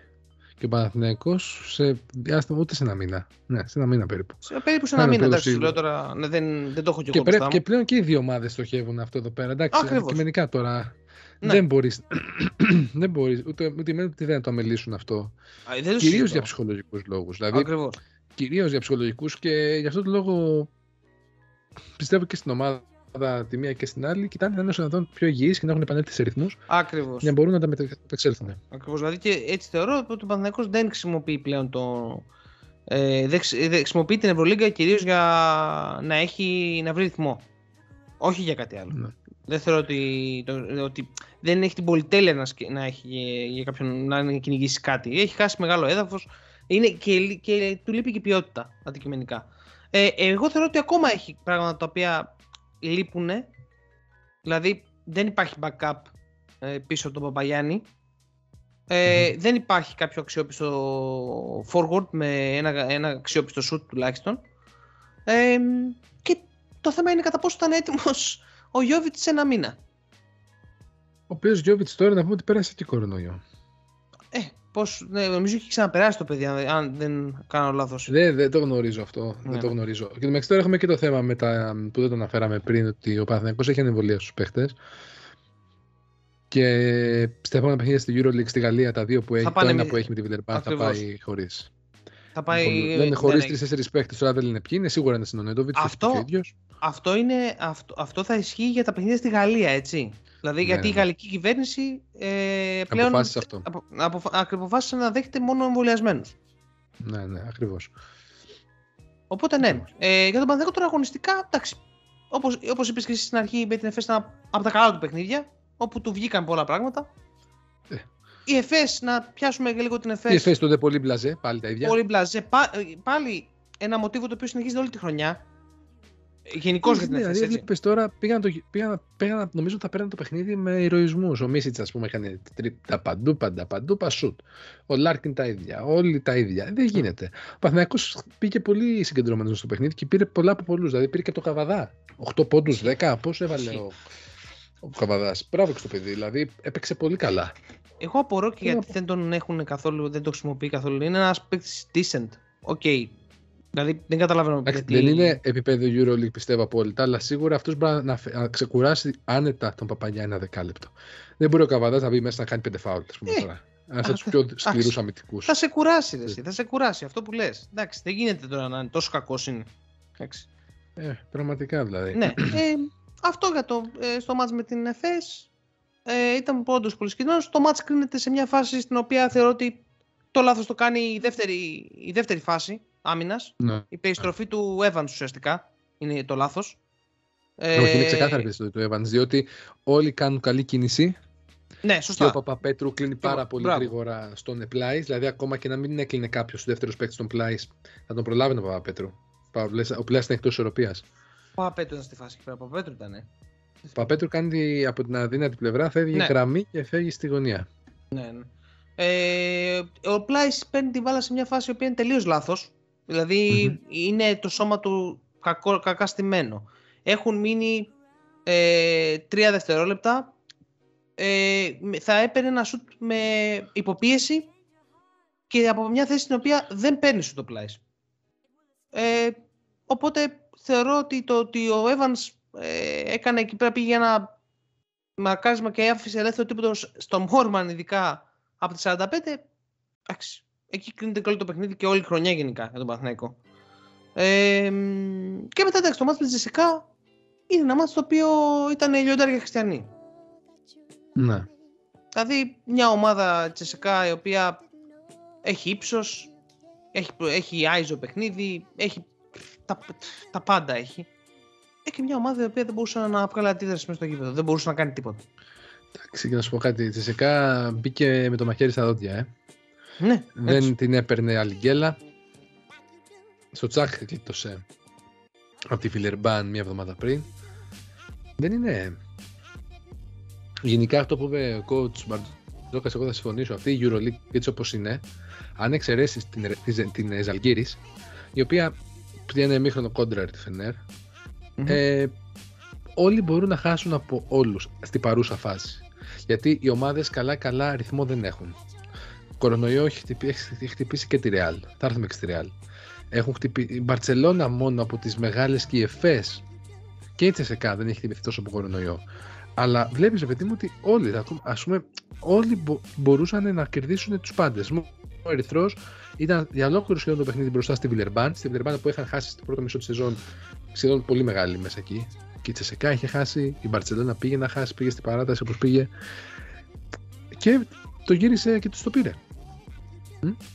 και ο Παναθηναϊκός σε διάστημα ούτε σε ένα μήνα. Ναι, σε ένα μήνα περίπου. Σε, περίπου σε ένα Άρα, μήνα, πλέον εντάξει, σου σίγουρα. λέω τώρα, ναι, δεν, δεν το έχω και, Και, εγώ πρέ- μπροστά και μου. πλέον και οι δύο ομάδες στοχεύουν αυτό εδώ πέρα. Εντάξει, Ακριβώς. αντικειμενικά τώρα. Ναι. Δεν μπορεί. δεν μπορείς, ούτε, ούτε μένει ότι δεν να το αμελήσουν αυτό. Α, δεν το Κυρίως συζητώ. για ψυχολογικούς λόγους. Δηλαδή, Ακριβώς. Κυρίως για ψυχολογικούς και γι' αυτό το λόγο πιστεύω και στην ομάδα τη μία και στην άλλη κοιτάνε να είναι όσο δυνατόν πιο υγιείς και να έχουν επανέλθει σε ρυθμούς Ακριβώς. για να μπορούν να τα μετα- μεταξέλθουν. Ακριβώς. Δηλαδή και έτσι θεωρώ ότι ο Παναθηναϊκός δεν χρησιμοποιεί πλέον το... Ε, δεν, χρησι- δεν χρησιμοποιεί την Ευρωλίγκα κυρίως για να, έχει, να βρει ρυθμό. Όχι για κάτι άλλο. Ναι. Δεν θεωρώ ότι, το, ότι δεν έχει την πολυτέλεια να, σκε- να έχει για- για κάποιον να κυνηγήσει κάτι. Έχει χάσει μεγάλο έδαφος είναι και, λι- και του λείπει και η ποιότητα αντικειμενικά. Ε, εγώ θεωρώ ότι ακόμα έχει πράγματα τα οποία λείπουν. Δηλαδή δεν υπάρχει backup ε, πίσω από τον Παπαγιάννη. Ε, Δεν υπάρχει κάποιο αξιόπιστο forward με ένα, ένα αξιόπιστο shoot τουλάχιστον. Ε, και το θέμα είναι κατά πόσο ήταν έτοιμος ο Γιώβιτς σε ένα μήνα. Ο οποίος Γιώβιτς τώρα να πούμε ότι πέρασε και κορονοϊό. Ε, πώς, ναι, νομίζω έχει ξαναπεράσει το παιδί, αν, αν δεν κάνω λάθος. Δεν, δεν το γνωρίζω αυτό. Ναι. Δεν το γνωρίζω. Και το μεταξύ τώρα έχουμε και το θέμα με τα, που δεν το αναφέραμε πριν, ότι ο Παναθηναϊκός έχει ανεμβολία στους παίχτες. Και στα επόμενα παιχνίδια στη EuroLeague στη Γαλλία, τα δύο που έχει, το πάνε ένα με- που έχει με τη Βιλερμπάν θα Ακριβώς. πάει χωρίς. Θα πάει... Δεν είναι ναι, χωρίς ναι. τρει-τέσσερι παίχτες, τώρα δεν είναι ποιοι είναι, σίγουρα είναι συνονέντοβιτ. Αυτό- ο ίδιος. Αυτό, είναι, αυτό, αυτό θα ισχύει για τα παιχνίδια στη Γαλλία, έτσι. Δηλαδή Ναι, γιατί η ναι. γαλλική κυβέρνηση ε, πλέον Αποφάσισε αυτό. απο, αποφα- αποφάσισε να δέχεται μόνο εμβολιασμένους. Ναι, ναι, ακριβώς. Οπότε ναι. Ακριβώς. Ε, για τον Παναθηναϊκό τώρα αγωνιστικά, εντάξει. Όπως όπως είπες και εσύ στην αρχή, με την ΕΦΕΣ ήταν από τα καλά του παιχνίδια, όπου του βγήκαν πολλά πράγματα. Ε. Η ΕΦΕΣ, να πιάσουμε και λίγο την Η ΕΦΕΣ. ΕΦΕΣ τότε πολύ μπλαζέ, πάλι τα ίδια. Πολύ μπλαζέ. Πά- ε, πάλι ένα μοτίβο το οποίο συνεχίζεται όλη τη χρονιά. Γενικώς για την Δηλαδή, ΕΦΕΣ. έτσι. έβλεπες τώρα, πήγαν, το, πήγαν, πήγαν, νομίζω ότι θα παίρνουν το παιχνίδι με ηρωισμούς. Ο Μίσιτς, ας πούμε, έκανε τα παντού, πάντα παντού, πασούτ. Ο Λάρκιν τα ίδια. Όλοι τα ίδια. Δεν γίνεται. Ο Παναθηναϊκός πήγε πολύ συγκεντρωμένος στο παιχνίδι και πήρε πολλά από πολλούς. Δηλαδή πήρε και το Καβαδά. 8 πόντους, 10. Πώς έβαλε Ισχύει. ο, ο Καβαδάς. Μπράβο και στο παιδί. Δηλαδή έπαιξε πολύ καλά. Εγώ απορώ και Τι να γιατί πω. δεν τον έχουν καθόλου, δεν το χρησιμοποιεί καθόλου. Είναι ένας παίκτης decent. Ok. Δηλαδή δεν καταλαβαίνω Εντάξει, γιατί. Δεν είναι επίπεδο EuroLeague πιστεύω απόλυτα, αλλά σίγουρα αυτός μπορεί να, φε- να ξεκουράσει άνετα τον Παπαγιάννη ένα δεκάλεπτο. Δεν μπορεί ο Καβαδάς να μπει μέσα να κάνει πέντε φάουλ, ας πούμε Ε, τώρα. Ένας από τους α, πιο εντάξει. σκληρούς αμυντικούς. Θα σε κουράσει, ρε, εσύ, θα σε κουράσει αυτό που λες. Εντάξει, δεν γίνεται τώρα να είναι τόσο κακός είναι. Εντάξει. Ε, πραγματικά δηλαδή. ναι. Ε, αυτό για το ε, στο μάτς με την ΕΦΕΣ ε, ήταν όντως πολύ συγκεκριμένο. Το μάτς κρίνεται σε μια φάση στην οποία θεωρώ ότι το λάθος το κάνει η δεύτερη, η δεύτερη φάση άμυνας. Ναι. Η περιστροφή του Evans ουσιαστικά είναι το λάθος. Όχι, είναι Ε, ξεκάθαρη η περιστολή του Evans, διότι όλοι κάνουν καλή κίνηση Ναι, και ο σωστά. Παπαπέτρου κλείνει πάρα Μπράβο. πολύ Μπράβο. γρήγορα στον Πλάι. Δηλαδή, ακόμα και να μην έκλεινε κάποιος δεύτερος παίκτης στον Πλάι, θα τον προλάβει ο Παπαπέτρου. Ο Πλάι είναι εκτός ισορροπίας. Παπαπέτρου ήταν στη φάση. εκεί πέρα, Παπαπέτρου ήταν. ε. Ο Παπαπέτρου κάνει από την αδύνατη πλευρά, φεύγει Ναι. γραμμή και φεύγει στη γωνία. Ναι, ναι. Ε, ο Πλάις παίρνει την μπάλα σε μια φάση η οποία είναι τελείως λάθος. Δηλαδή Μμμ. είναι το σώμα του κακό, κακά στημένο. Έχουν μείνει ε, τρία δευτερόλεπτα. Ε, με- θα έπαιρνε ένα σουτ με υποπίεση και από μια θέση στην οποία δεν παίρνει σουτ ο Πλάις. Ε, οπότε θεωρώ ότι το ότι ο Evans ε, έκανε εκεί πέρα πήγε ένα μαρκάρισμα και άφησε ελεύθερο τίποτα στον Μόρμαν ειδικά από τις 45 εντάξει, εκεί κρίνεται και όλο το παιχνίδι και όλη η χρονιά γενικά για τον Παναθηναϊκό. Ε, μ, και μετά εντάξει το μάτς με τη Τζεσικά είναι ένα μάτς το οποίο ήταν λιοντάρια χριστιανοί. Ναι. Δηλαδή μια ομάδα Τσεσεκά η οποία έχει ύψος, έχει, έχει άιζο παιχνίδι, έχει τα, τα πάντα έχει. Έχει μια ομάδα η οποία δεν μπορούσε να βγάλει αντίδραση μέσα στο γήπεδο, δεν μπορούσε να κάνει τίποτα. Εντάξει, και να σου πω κάτι. Η Τσεσεκά μπήκε με το μαχαίρι στα δόντια, ε. Ναι, Δεν έτσι. την έπαιρνε αλιγγέλα. Στο τσάκ γλίτωσε από τη Φιλερμπάν μία εβδομάδα πριν. Δεν είναι. Γενικά αυτό που είπε ο coach Μπαρτζόκας, εγώ θα συμφωνήσω. Αυτή η Euroleague έτσι όπως είναι, αν εξαιρέσεις την, Ρε- την, την Ζαλγκύρη, η οποία είναι μήχρονο κόντρα της Φενέρ, Μμμ. ε, όλοι μπορούν να χάσουν από όλους στην παρούσα φάση. Γιατί οι ομάδες καλά-καλά ρυθμό δεν έχουν. Κορονοϊό έχει χτυπήσει, έχει χτυπήσει και τη Ρεάλ. Θα έρθουμε και στη Ρεάλ. Έχουν χτυπήσει. Η Μπαρσελόνα μόνο από τις μεγάλες και οι Εφές και η Τσεσεκά δεν έχει χτυπηθεί τόσο από κορονοϊό. Αλλά βλέπεις, ρε παιδί μου, ότι όλοι, ας πούμε, όλοι μπο- μπορούσαν να κερδίσουν τους πάντες. Ο Ερυθρός ήταν για ολόκληρο σχεδόν το παιχνίδι μπροστά στη Βιλερμπάν. Στη Βιλερμπάν που είχαν χάσει στο πρώτο μισό της σεζόν σχεδόν πολύ μεγάλη μέσα εκεί. Και η Τσεσεκά είχε χάσει, η Μπαρσελόνα πήγε να χάσει, πήγε στην παράταση όπως πήγε. Και το γύρισε και τους το πήρε.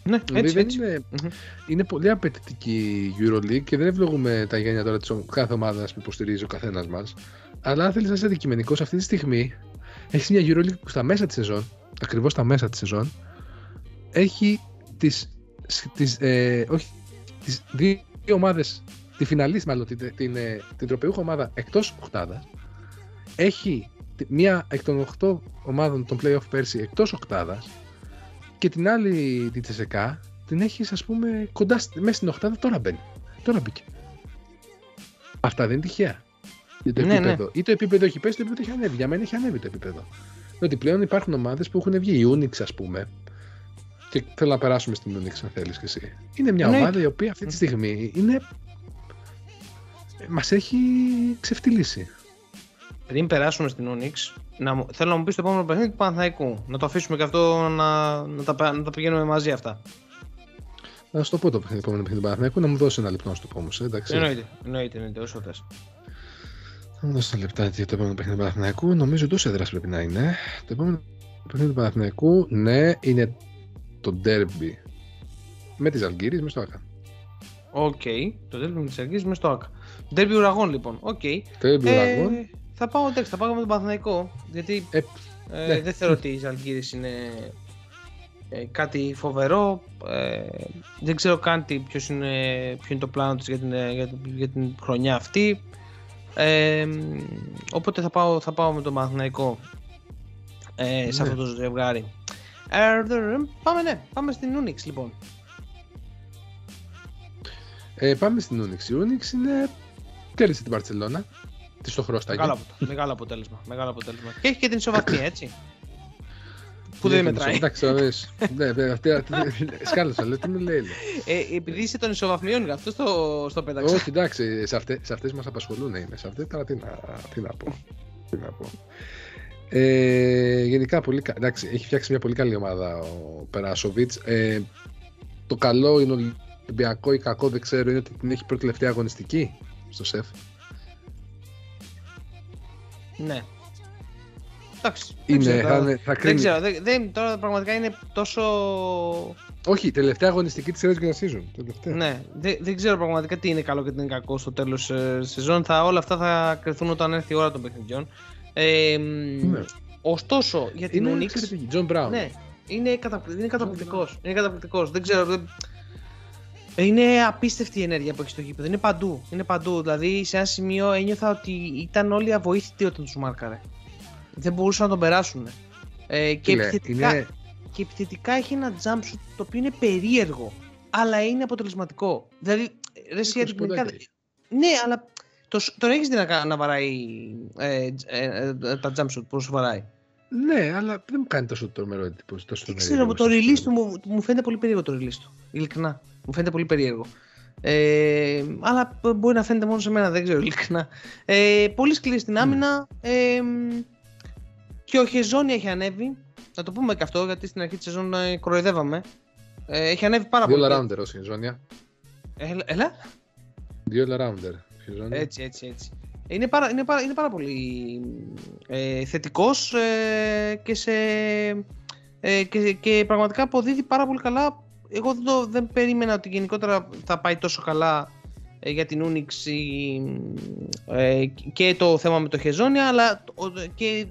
Ναι, Δηλαδή έτσι, δεν έτσι. Είναι, Μμμ. είναι πολύ απαιτητική η EuroLeague και δεν ευλογούμε τα γένεια τώρα της κάθε ομάδα που υποστηρίζει ο καθένας μας. Αλλά αν θέλεις να είσαι αντικειμενικός, αυτή τη στιγμή έχεις μια EuroLeague που στα μέσα της σεζόν, ακριβώς στα μέσα της σεζόν, έχει τις, τις, ε, όχι, τις δύο ομάδες, τη φιναλίστ μάλλον, την, την, ε, την τροπεούχα ομάδα εκτός οκτάδας. Έχει τη- μία εκ των 8 ομάδων των playoff πέρσι εκτός οκτάδας και την άλλη τη Τσεσεκά την έχεις ας πούμε κοντά στη- μέσα στην οκτάδα τώρα μπαίνει. Τώρα μπήκε. Αυτά δεν είναι τυχαία. Για το Ναι, επίπεδο. Ή το επίπεδο έχει πέσει, το επίπεδο έχει ανέβει. Για μένα έχει ανέβει το επίπεδο. Διότι πλέον υπάρχουν ομάδες που έχουν βγει. Η Unix, ας πούμε, και Και θέλω να περάσουμε στην Unix αν θέλεις και εσύ. Είναι μια Εννοείται. ομάδα η οποία αυτή τη στιγμή είναι... Μας έχει ξεφτυλίσει. Πριν περάσουμε στην Onyx, να, μου- θέλω να μου πεις το επόμενο παιχνίδι του Παναθηναϊκού. Να το αφήσουμε και αυτό να, να, τα, να τα πηγαίνουμε μαζί αυτά. Να σου το πω το παιχνίδι, επόμενο παιχνίδι του Παναθηναϊκού, να μου δώσει ένα λεπτό να σου το πω όμως, ε, εντάξει. Εννοείται, εννοείται, εννοείται, όσο θες. Θα μου δώσει ένα λεπτάκι για το επόμενο παιχνίδι του Παναθηναϊκού. Νομίζω εντός έδρας πρέπει να είναι. Το επόμενο παιχνίδι του Παναθηναϊκού, ναι, είναι το ντέρμπι με τη Ζαλγκίρις, μες στο ΟΑΚΑ. Οκ, το τέλειο με τη Ζαλγκίρις μέσα στο ΟΑΚΑ. Ντέρμπι ουραγών λοιπόν, ok. Ντέρμπι Ε, ουραγών. Θα πάω, εντάξει, θα πάω με τον Παναθηναϊκό, γιατί Ε, ε, ναι. δεν θεωρώ ότι η Ζαλγκίρις είναι ε, κάτι φοβερό. Ε, δεν ξέρω καν τι, ποιος είναι, ποιο είναι το πλάνο της για την, ε, για, την- για την χρονιά αυτή. Ε, οπότε θα πάω, θα πάω με τον Παναθηναϊκό ε, σε Ναι. αυτό το ζευγάρι. Ε, δε- πάμε ναι, πάμε στην Unix λοιπόν. Ε, πάμε στην Unix. Η Unix είναι... Κέρδισε την Παρσελώνα. Της στο χρωστάκι. Μεγάλο, απο- μεγάλο αποτέλεσμα. Μεγάλο αποτέλεσμα. Και έχει και την ισοβαθμία, έτσι. Που δεν Είναι μετράει. Εντάξει, θα δεις. Ναι, ναι, αυτή. αυτή- Σκάλεσα, λέει, τι μου λέει. λέει. Ε, επειδή είσαι των ισοβαθμιών, αυτό στο, στο πέταξα. Όχι, εντάξει, σε, αυτές, σε αυτές μας απασχολούν είναι. Σε αυτές τώρα τι να, τι να πω. Τι να πω. Ε, γενικά, πολύ, κα- εντάξει, έχει φτιάξει μια πολύ καλή ομάδα ο Περάσοβιτς. Ε, το καλό είναι ο Ολυμπιακό ή κακό δεν ξέρω είναι ότι την έχει πρώτη τελευταία αγωνιστική στο ΣΕΦ. Ναι. Εντάξει. δεν Είναι, ξέρω, θα, τώρα- είναι- θα δεν κρίνει. ξέρω. Δεν, δεν- τώρα πραγματικά είναι τόσο. Όχι, τελευταία αγωνιστική της regular season. Τελευταία. Ναι, δεν, δεν ξέρω πραγματικά τι είναι καλό και τι είναι κακό στο τέλος ε, σεζόν. Θα, όλα αυτά θα κρυθούν όταν έρθει η ώρα των παιχνιδιών. Ε, μ, Ναι. Ωστόσο, για την Είναι Unix. εξαιρετική. John Brown. Ναι, είναι, καταπλη... είναι καταπληκτικός. Είναι καταπληκτικός. Δεν ξέρω. Δεν... Είναι απίστευτη η ενέργεια που έχεις στο γήπεδο. Είναι παντού. Είναι παντού. Δηλαδή, σε ένα σημείο ένιωθα ότι ήταν όλοι αβοήθητοι όταν τους μάρκαρε. Δεν μπορούσαν να τον περάσουν. Ε, και, Φίλε, επιθετικά, είναι- και επιθετικά έχει ένα jump shoot το οποίο είναι περίεργο. Αλλά είναι αποτελεσματικό. Δηλαδή, ρε, εσύ 20 αντικειμενικά. ποντάκια έχει. Ναι, αλλά το, σ- τον έχεις δει να, κα- να βαράει ε, τζ- ε, ε, τα jump shoot που σου βαράει. Ναι, αλλά δεν μου κάνει τόσο τρομερό εντύπωση. Τόσο Δεν τρομερή ξέρω, το εντύπωση. release του μου, μου φαίνεται πολύ περίεργο το release του. Ειλικρινά. Μου φαίνεται πολύ περίεργο. Ε, αλλά μπο- μπορεί να φαίνεται μόνο σε μένα, δεν ξέρω ειλικρινά. Ε, πολύ σκληρή στην άμυνα. Ε, και ο Χεζόνι έχει ανέβει. Να το πούμε και αυτό, γιατί στην αρχή της σεζόν ε, κοροϊδεύαμε. Ε, έχει ανέβει πάρα Δύο πολύ. all-rounder ως η Ζώνια. Έλα, έλα. Δύο all-rounder. η Ζώνια. Έτσι, έτσι, έτσι. Είναι πάρα, είναι πάρα, είναι πάρα πολύ ε, θετικός ε, και, σε, ε, και, και πραγματικά αποδίδει πάρα πολύ καλά. Εγώ δεν, το, δεν περίμενα ότι γενικότερα θα πάει τόσο καλά ε, για την Unix η- ε, και το θέμα με το Χεζόνια, αλλά το- και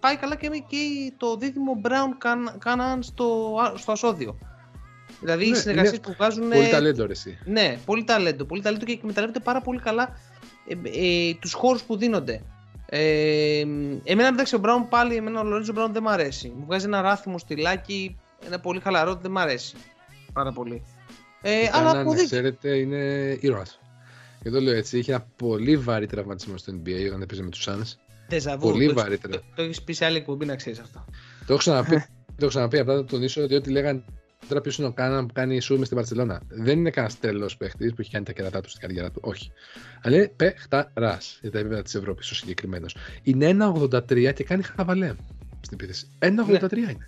πάει καλά και, με- και το δίδυμο Brown Can- Canaan στο, α- στο ασώδιο. Δηλαδή οι Ναι, συνεργασίες είναι που βγάζουν Πολύ ταλέντο ρε εσύ. ναι, πολύ ταλέντο. Πολύ ταλέντο και εκμεταλλεύεται πάρα πολύ καλά ε, ε, τους χώρους που δίνονται. Ε, εμένα εντάξει ο Μπράουν πάλι, εμένα ο Λορίζο Μπράουν δεν μ' αρέσει. Μου βγάζει ένα ράθιμο στυλάκι, ένα πολύ χαλαρό, δεν μ' αρέσει πάρα πολύ. Ε, αλλά Κάναν, αποδείχθηκε. ξέρετε, είναι ήρωας. Και το λέω έτσι, είχε ένα πολύ βαρύ τραυματισμό στο NBA όταν έπαιζε με τους Suns. Ντεζαβού. Πολύ το, βαρύτερα. Το, το έχεις πει σε άλλη εκπομπή να ξέρεις αυτό. Το έχω ξαναπεί, το έχω ξαναπεί απλά θα τονίσω ότι ό,τι λέγανε τώρα ποιος είναι ο Κάναν που κάνει σου μες στην Παρσελώνα. Δεν είναι κανένας τρελό παίχτης που έχει κάνει τα κερατά του στην καριέρα του. Όχι. Αλλά είναι παιχταρά για τα επίπεδα της Ευρώπης ο συγκεκριμένος. Είναι 1,83 και κάνει χαβαλέ στην επίθεση. 1,83 είναι.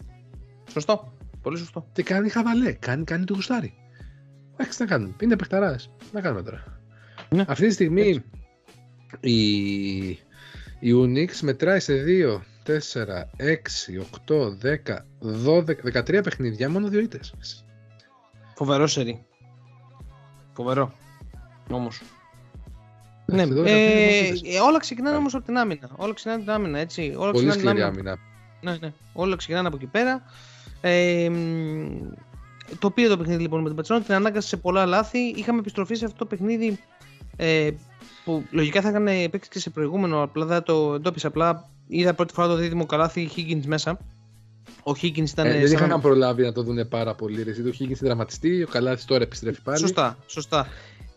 Σωστό. Πολύ σωστό. Και κάνει χαβαλέ. Κάνει, κάνει το γουστάρι. Εντάξει, τι να κάνουμε. Είναι παιχταράς. Να κάνουμε τώρα. Ναι. Αυτή τη στιγμή η, η Unix μετράει σε 2, 4, 6, 8, 10, 12, 13 παιχνίδια, μόνο δύο ήττες. Φοβερό σερί. Φοβερό. Όμως. Ναι, εδώ ε, είναι αυτές ε, όλα ξεκινάνε όμως από την άμυνα. Όλα ξεκινάνε από την άμυνα, έτσι. Όλα Πολύ ξεκινάνε την σκληρή άμυνα. άμυνα. Ναι, ναι. Όλα ξεκινάνε από εκεί πέρα. Ε, μ, το πήρε το παιχνίδι λοιπόν με την Πατσόνα, την ανάγκασε σε πολλά λάθη. Είχαμε επιστροφή σε αυτό το παιχνίδι ε, που λογικά θα είχαν παίξει και σε προηγούμενο, απλά δεν το εντόπισα. Απλά είδα πρώτη φορά το δίδυμο καλάθι Higgins μέσα. Ο Higgins ήταν. Ε, δεν σαν- είχαν προλάβει να το δουν πάρα πολύ. Ρε. Το Higgins δραματιστή, ο Καλάθης τώρα επιστρέφει πάλι. Σωστά, σωστά.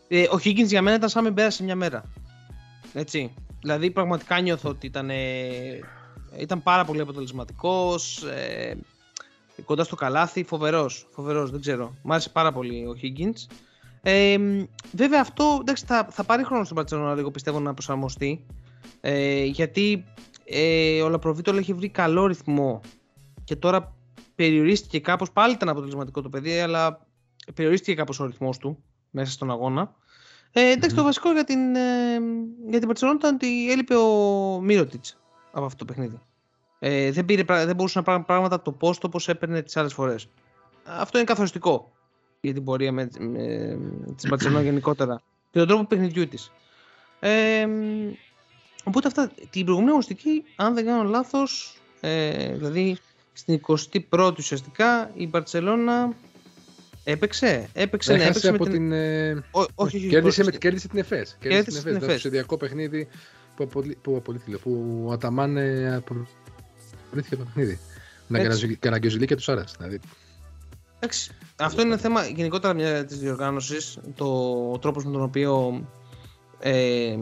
Ε, ο Higgins για μένα ήταν σαν να μην πέρασε μια μέρα. Έτσι. Δηλαδή πραγματικά νιώθω ότι ήταν, ε, ήταν πάρα πολύ αποτελεσματικός. Ε, κοντά στο καλάθι, φοβερός, φοβερός, δεν ξέρω. Μ' άρεσε πάρα πολύ ο Higgins. Ε, βέβαια αυτό εντάξει, θα, θα πάρει χρόνο στον Barcelona λίγο πιστεύω να προσαρμοστεί ε, γιατί ε, ο Λαπροβίτολ έχει βρει καλό ρυθμό και τώρα περιορίστηκε κάπως, πάλι ήταν αποτελεσματικό το παιδί αλλά περιορίστηκε κάπως ο ρυθμός του μέσα στον αγώνα. Ε, ενταξει το βασικό για την, ε, για την Barcelona ήταν ότι έλειπε ο Μύρωτιτς από αυτό το παιχνίδι. Ε, δεν, πήρε, δεν μπορούσε να πάρει πράγματα από το πόστο όπως έπαιρνε τις άλλες φορές. Αυτό είναι καθοριστικό για την πορεία με, με, της Barcelona γενικότερα και τον τρόπο παιχνιδιού της. Ε, οπότε αυτά, την προηγούμενη αγωνιστική, αν δεν κάνω λάθος, ε, δηλαδή στην 21η ουσιαστικά η Barcelona έπαιξε, έπαιξε, ναι, έπαιξε από με την... Ε... Ό, όχι, όχι, κέρδισε, όχι, με, κέρδισε την ΕΦΕΣ. Κέρδισε την ΕΦΕΣ. Το σχεδιακό παιχνίδι που, απολύ, που απολύθηκε, που ο Αταμάν απολύθηκε το παιχνίδι. Με Καναγκιοζηλή και τους Άρας. Δηλαδή. Εντάξει, αυτό είναι θέμα γενικότερα μια της διοργάνωσης. Το ο τρόπος με τον οποίο ε,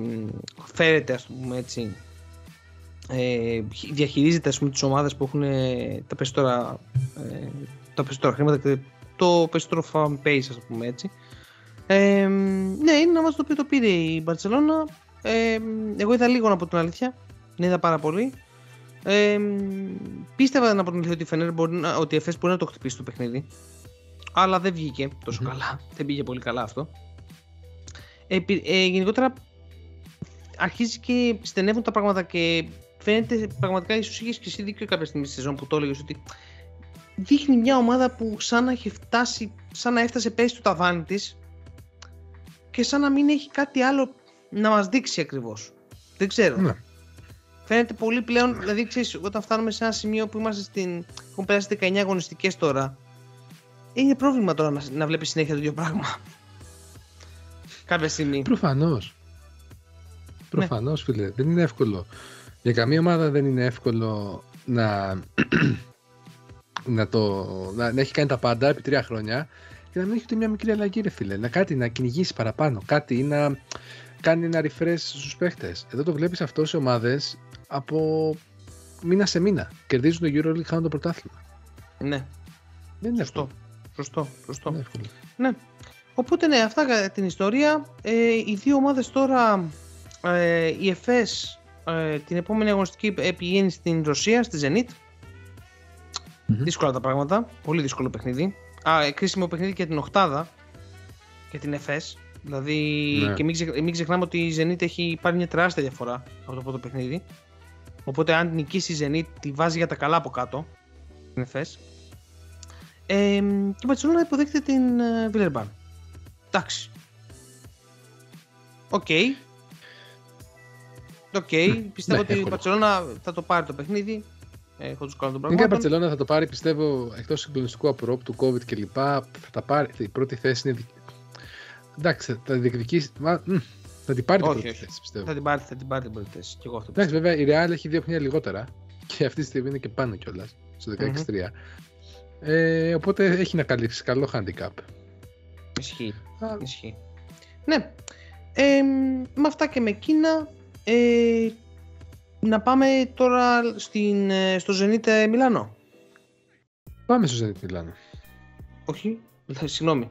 φέρεται, ας πούμε έτσι, ε, διαχειρίζεται ας πούμε, τις ομάδες που έχουν ε, τα περισσότερα, ε, τα περισσότερα χρήματα και το περισσότερο fan base ας πούμε έτσι. Ε, ναι, είναι ένα μάτι το οποίο το πήρε η Barcelona. Ε, εγώ είδα λίγο από την αλήθεια, δεν είδα πάρα πολύ. Ε, πίστευα να πω την ότι, η μπορεί να, ότι η FS μπορεί να το χτυπήσει το παιχνίδι. Αλλά δεν βγήκε τόσο καλά. Δεν πήγε πολύ καλά αυτό. Ε, ε, γενικότερα αρχίζει και στενεύουν τα πράγματα και φαίνεται πραγματικά ίσως είχες και εσύ δίκιο κάποια στιγμή στη σεζόν που το έλεγες ότι δείχνει μια ομάδα που σαν να έχει φτάσει, σαν να έφτασε πέσει στο ταβάνι της και σαν να μην έχει κάτι άλλο να μας δείξει ακριβώς. Δεν ξέρω. Ναι. Φαίνεται πολύ πλέον, δηλαδή ξέρεις, όταν φτάνουμε σε ένα σημείο που είμαστε στην. έχουν περάσει 19 αγωνιστικές τώρα. Είναι πρόβλημα τώρα να, να βλέπεις συνέχεια το ίδιο πράγμα. Κάποια στιγμή. Προφανώς. Ναι. Προφανώς, φίλε. Δεν είναι εύκολο. Για καμία ομάδα δεν είναι εύκολο να, να, το, να, να έχει κάνει τα πάντα επί τρία χρόνια και να μην έχει ούτε μια μικρή αλλαγή, ρε φίλε. Να κάτι να κυνηγήσει παραπάνω. Κάτι ή να κάνει ένα refresh στους παίχτες. Εδώ το βλέπεις αυτό σε ομάδες από μήνα σε μήνα. Κερδίζουν το EuroLeague, χάνουν το πρωτάθλημα. Ναι. Δεν είναι Σωστό. εύκολο. Σωστό. Σωστό. Δεν είναι εύκολο. Ναι. Οπότε ναι, αυτά για την ιστορία. Ε, οι δύο ομάδες τώρα, ε, η ΕΦΕΣ ε, την επόμενη αγωνιστική ε, πηγαίνει στην Ρωσία, στη Zenit. Δύσκολα τα πράγματα. Πολύ δύσκολο παιχνίδι. Α, ε, κρίσιμο παιχνίδι και την Οχτάδα και την ΕΦΕΣ. Δηλαδή, Ναι. και μην, ξεχ- μην ξεχνάμε ότι η Zenit έχει πάρει μια τεράστια διαφορά από το πρώτο παιχνίδι. Οπότε, αν νικήσει η Zenit, τη βάζει για τα καλά από κάτω. Την ΕΦΕΣ. Ε, και η Μπαρτσελόνα υποδέχεται την ε, Villeurbanne. Εντάξει. Οκ. Οκ. Πιστεύω Ναι, ότι η εύκολο. Μπαρτσελόνα θα το πάρει το παιχνίδι. Ε, Έχω του κάνω τον Είναι και η πραγμάτων. Μπαρσελόνα θα το πάρει, πιστεύω, εκτός συγκλονιστικού απορρόπτου, COVID κλπ. Θα τα πάρει. Η πρώτη θέση είναι. δικ- Εντάξει, θα διεκδικήσει. Μα, μ, θα την πάρει την Όχι, πρώτη όχι. θέση, πιστεύω. Θα την πάρει, θα την πάρει την πρώτη θέση. Και εγώ αυτό Εντάξει, πιστεύω. βέβαια η Real έχει δύο παιχνίδια λιγότερα και αυτή τη στιγμή είναι και πάνω κιόλας, στο 16-3. Ε, οπότε έχει να καλύψει καλό handicap. Ισχύει. Α, Ισχύει. Ναι. Ε, με αυτά και με εκείνα. Ε, να πάμε τώρα στην, ε, στο Zenit Μιλάνο. Πάμε στο Zenit Milano. Όχι, ε, συγγνώμη.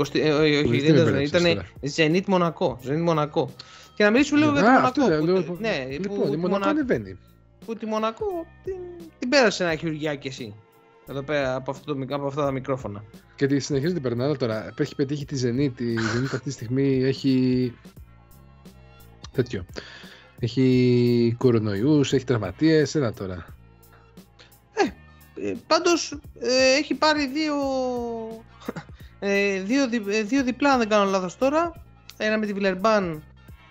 20, ε, όχι, όχι, Ορίστε, δεν με ήταν μπέρδεψες ήταν τώρα. Zenit Μονακό. Zenit Μονακό. Και να μιλήσουμε λίγο για τη Α, Μονακό. αυτό λέω, που- λέω, ναι, λοιπόν, που, η τη Μονακό Μονα- ανεβαίνει. που τη Μονακό την, την πέρασε ένα χειρουργιάκι εσύ. Εδώ πέρα από, αυτό το, μικ- από αυτά τα μικρόφωνα. Και τη συνεχίζει την περνάω τώρα. Έχει πετύχει τη Zenit. Η Zenit αυτή τη στιγμή έχει. τέτοιο. Έχει κορονοϊούς, έχει τραυματίες, ένα τώρα. Ε, πάντως ε, έχει πάρει δύο, ε, δύο, δι- ε, δύο διπλά αν δεν κάνω λάθος τώρα. Ένα με τη Βιλερμπάν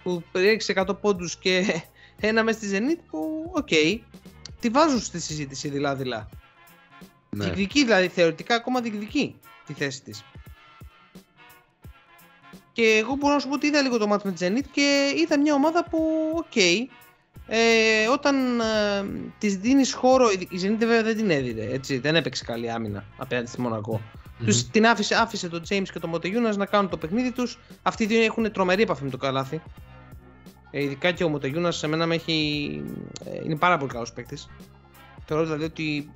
που της έριξε 100 πόντους και ένα με στη Zenit που οκ. τη βάζουν στη συζήτηση δειλά-δειλά. Ναι. Διεκδικεί δηλαδή θεωρητικά ακόμα διεκδικεί τη θέση της. Και εγώ μπορώ να σου πω ότι είδα λίγο το ματς με τη Zenit και είδα μια ομάδα που οκ. ε, όταν ε, της δίνεις χώρο, η Zenit βέβαια δεν την έδινε, έτσι, δεν έπαιξε καλή άμυνα απέναντι στη Μονακό. Μμμ. Τους, την άφησε, άφησε τον James και τον Μοτεγιούνας να κάνουν το παιχνίδι τους. Αυτοί οι δύο έχουν τρομερή επαφή με το καλάθι. Ε, ειδικά και ο Μοτεγιούνας σε μένα με έχει... ε, είναι πάρα πολύ καλός παίκτης. Θεωρώ δηλαδή ότι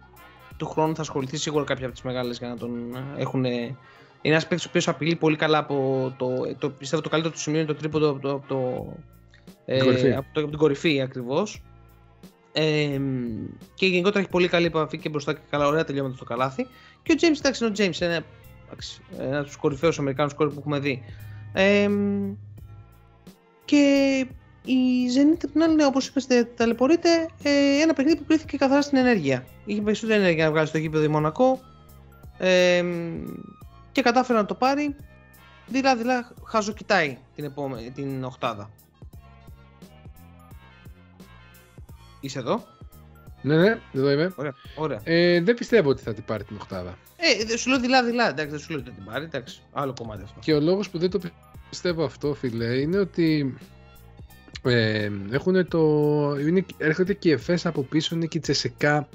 του χρόνου θα ασχοληθεί σίγουρα κάποια από τις μεγάλες για να τον ε, έχουν. Είναι ένας παίκτης ο οποίος απειλεί πολύ καλά από το, το. Πιστεύω το καλύτερο του σημείο είναι το τρίποντο από το. Από, το, Την κορυφή. από, το, από την κορυφή ακριβώς. Ε, και γενικότερα έχει πολύ καλή επαφή και μπροστά και καλά, ωραία τελειώματα στο καλάθι. Και ο James, εντάξει, είναι ο James, ένα, εντάξει, ένας από τους κορυφαίους Αμερικάνους κόρη που έχουμε δει. Ε, και η Zenit απ' την άλλη, ναι, όπως είπες, ταλαιπωρείται ε, ένα παιχνίδι που κρίθηκε καθαρά στην ενέργεια. Είχε περισσότερη ενέργεια να βγάλει στο γήπεδο η Μονακό ε, και κατάφερε να το πάρει. Δηλαδή, χαζοκοιτάει την, επόμενη, την οχτάδα. Είσαι εδώ; Ναι, ναι, εδώ είμαι. Ωραία. Ωραία. Ε, δεν πιστεύω ότι θα την πάρει την οχτάδα. Ε, δεν σου λέω δειλά-δειλά. Εντάξει, δεν σου λέω ότι δεν την πάρει. Εντάξει, άλλο κομμάτι αυτό. Και ο λόγος που δεν το πιστεύω αυτό, φίλε, είναι ότι ε, έχουν το, είναι, έρχονται και οι Εφές από πίσω, είναι και η τσεσεκα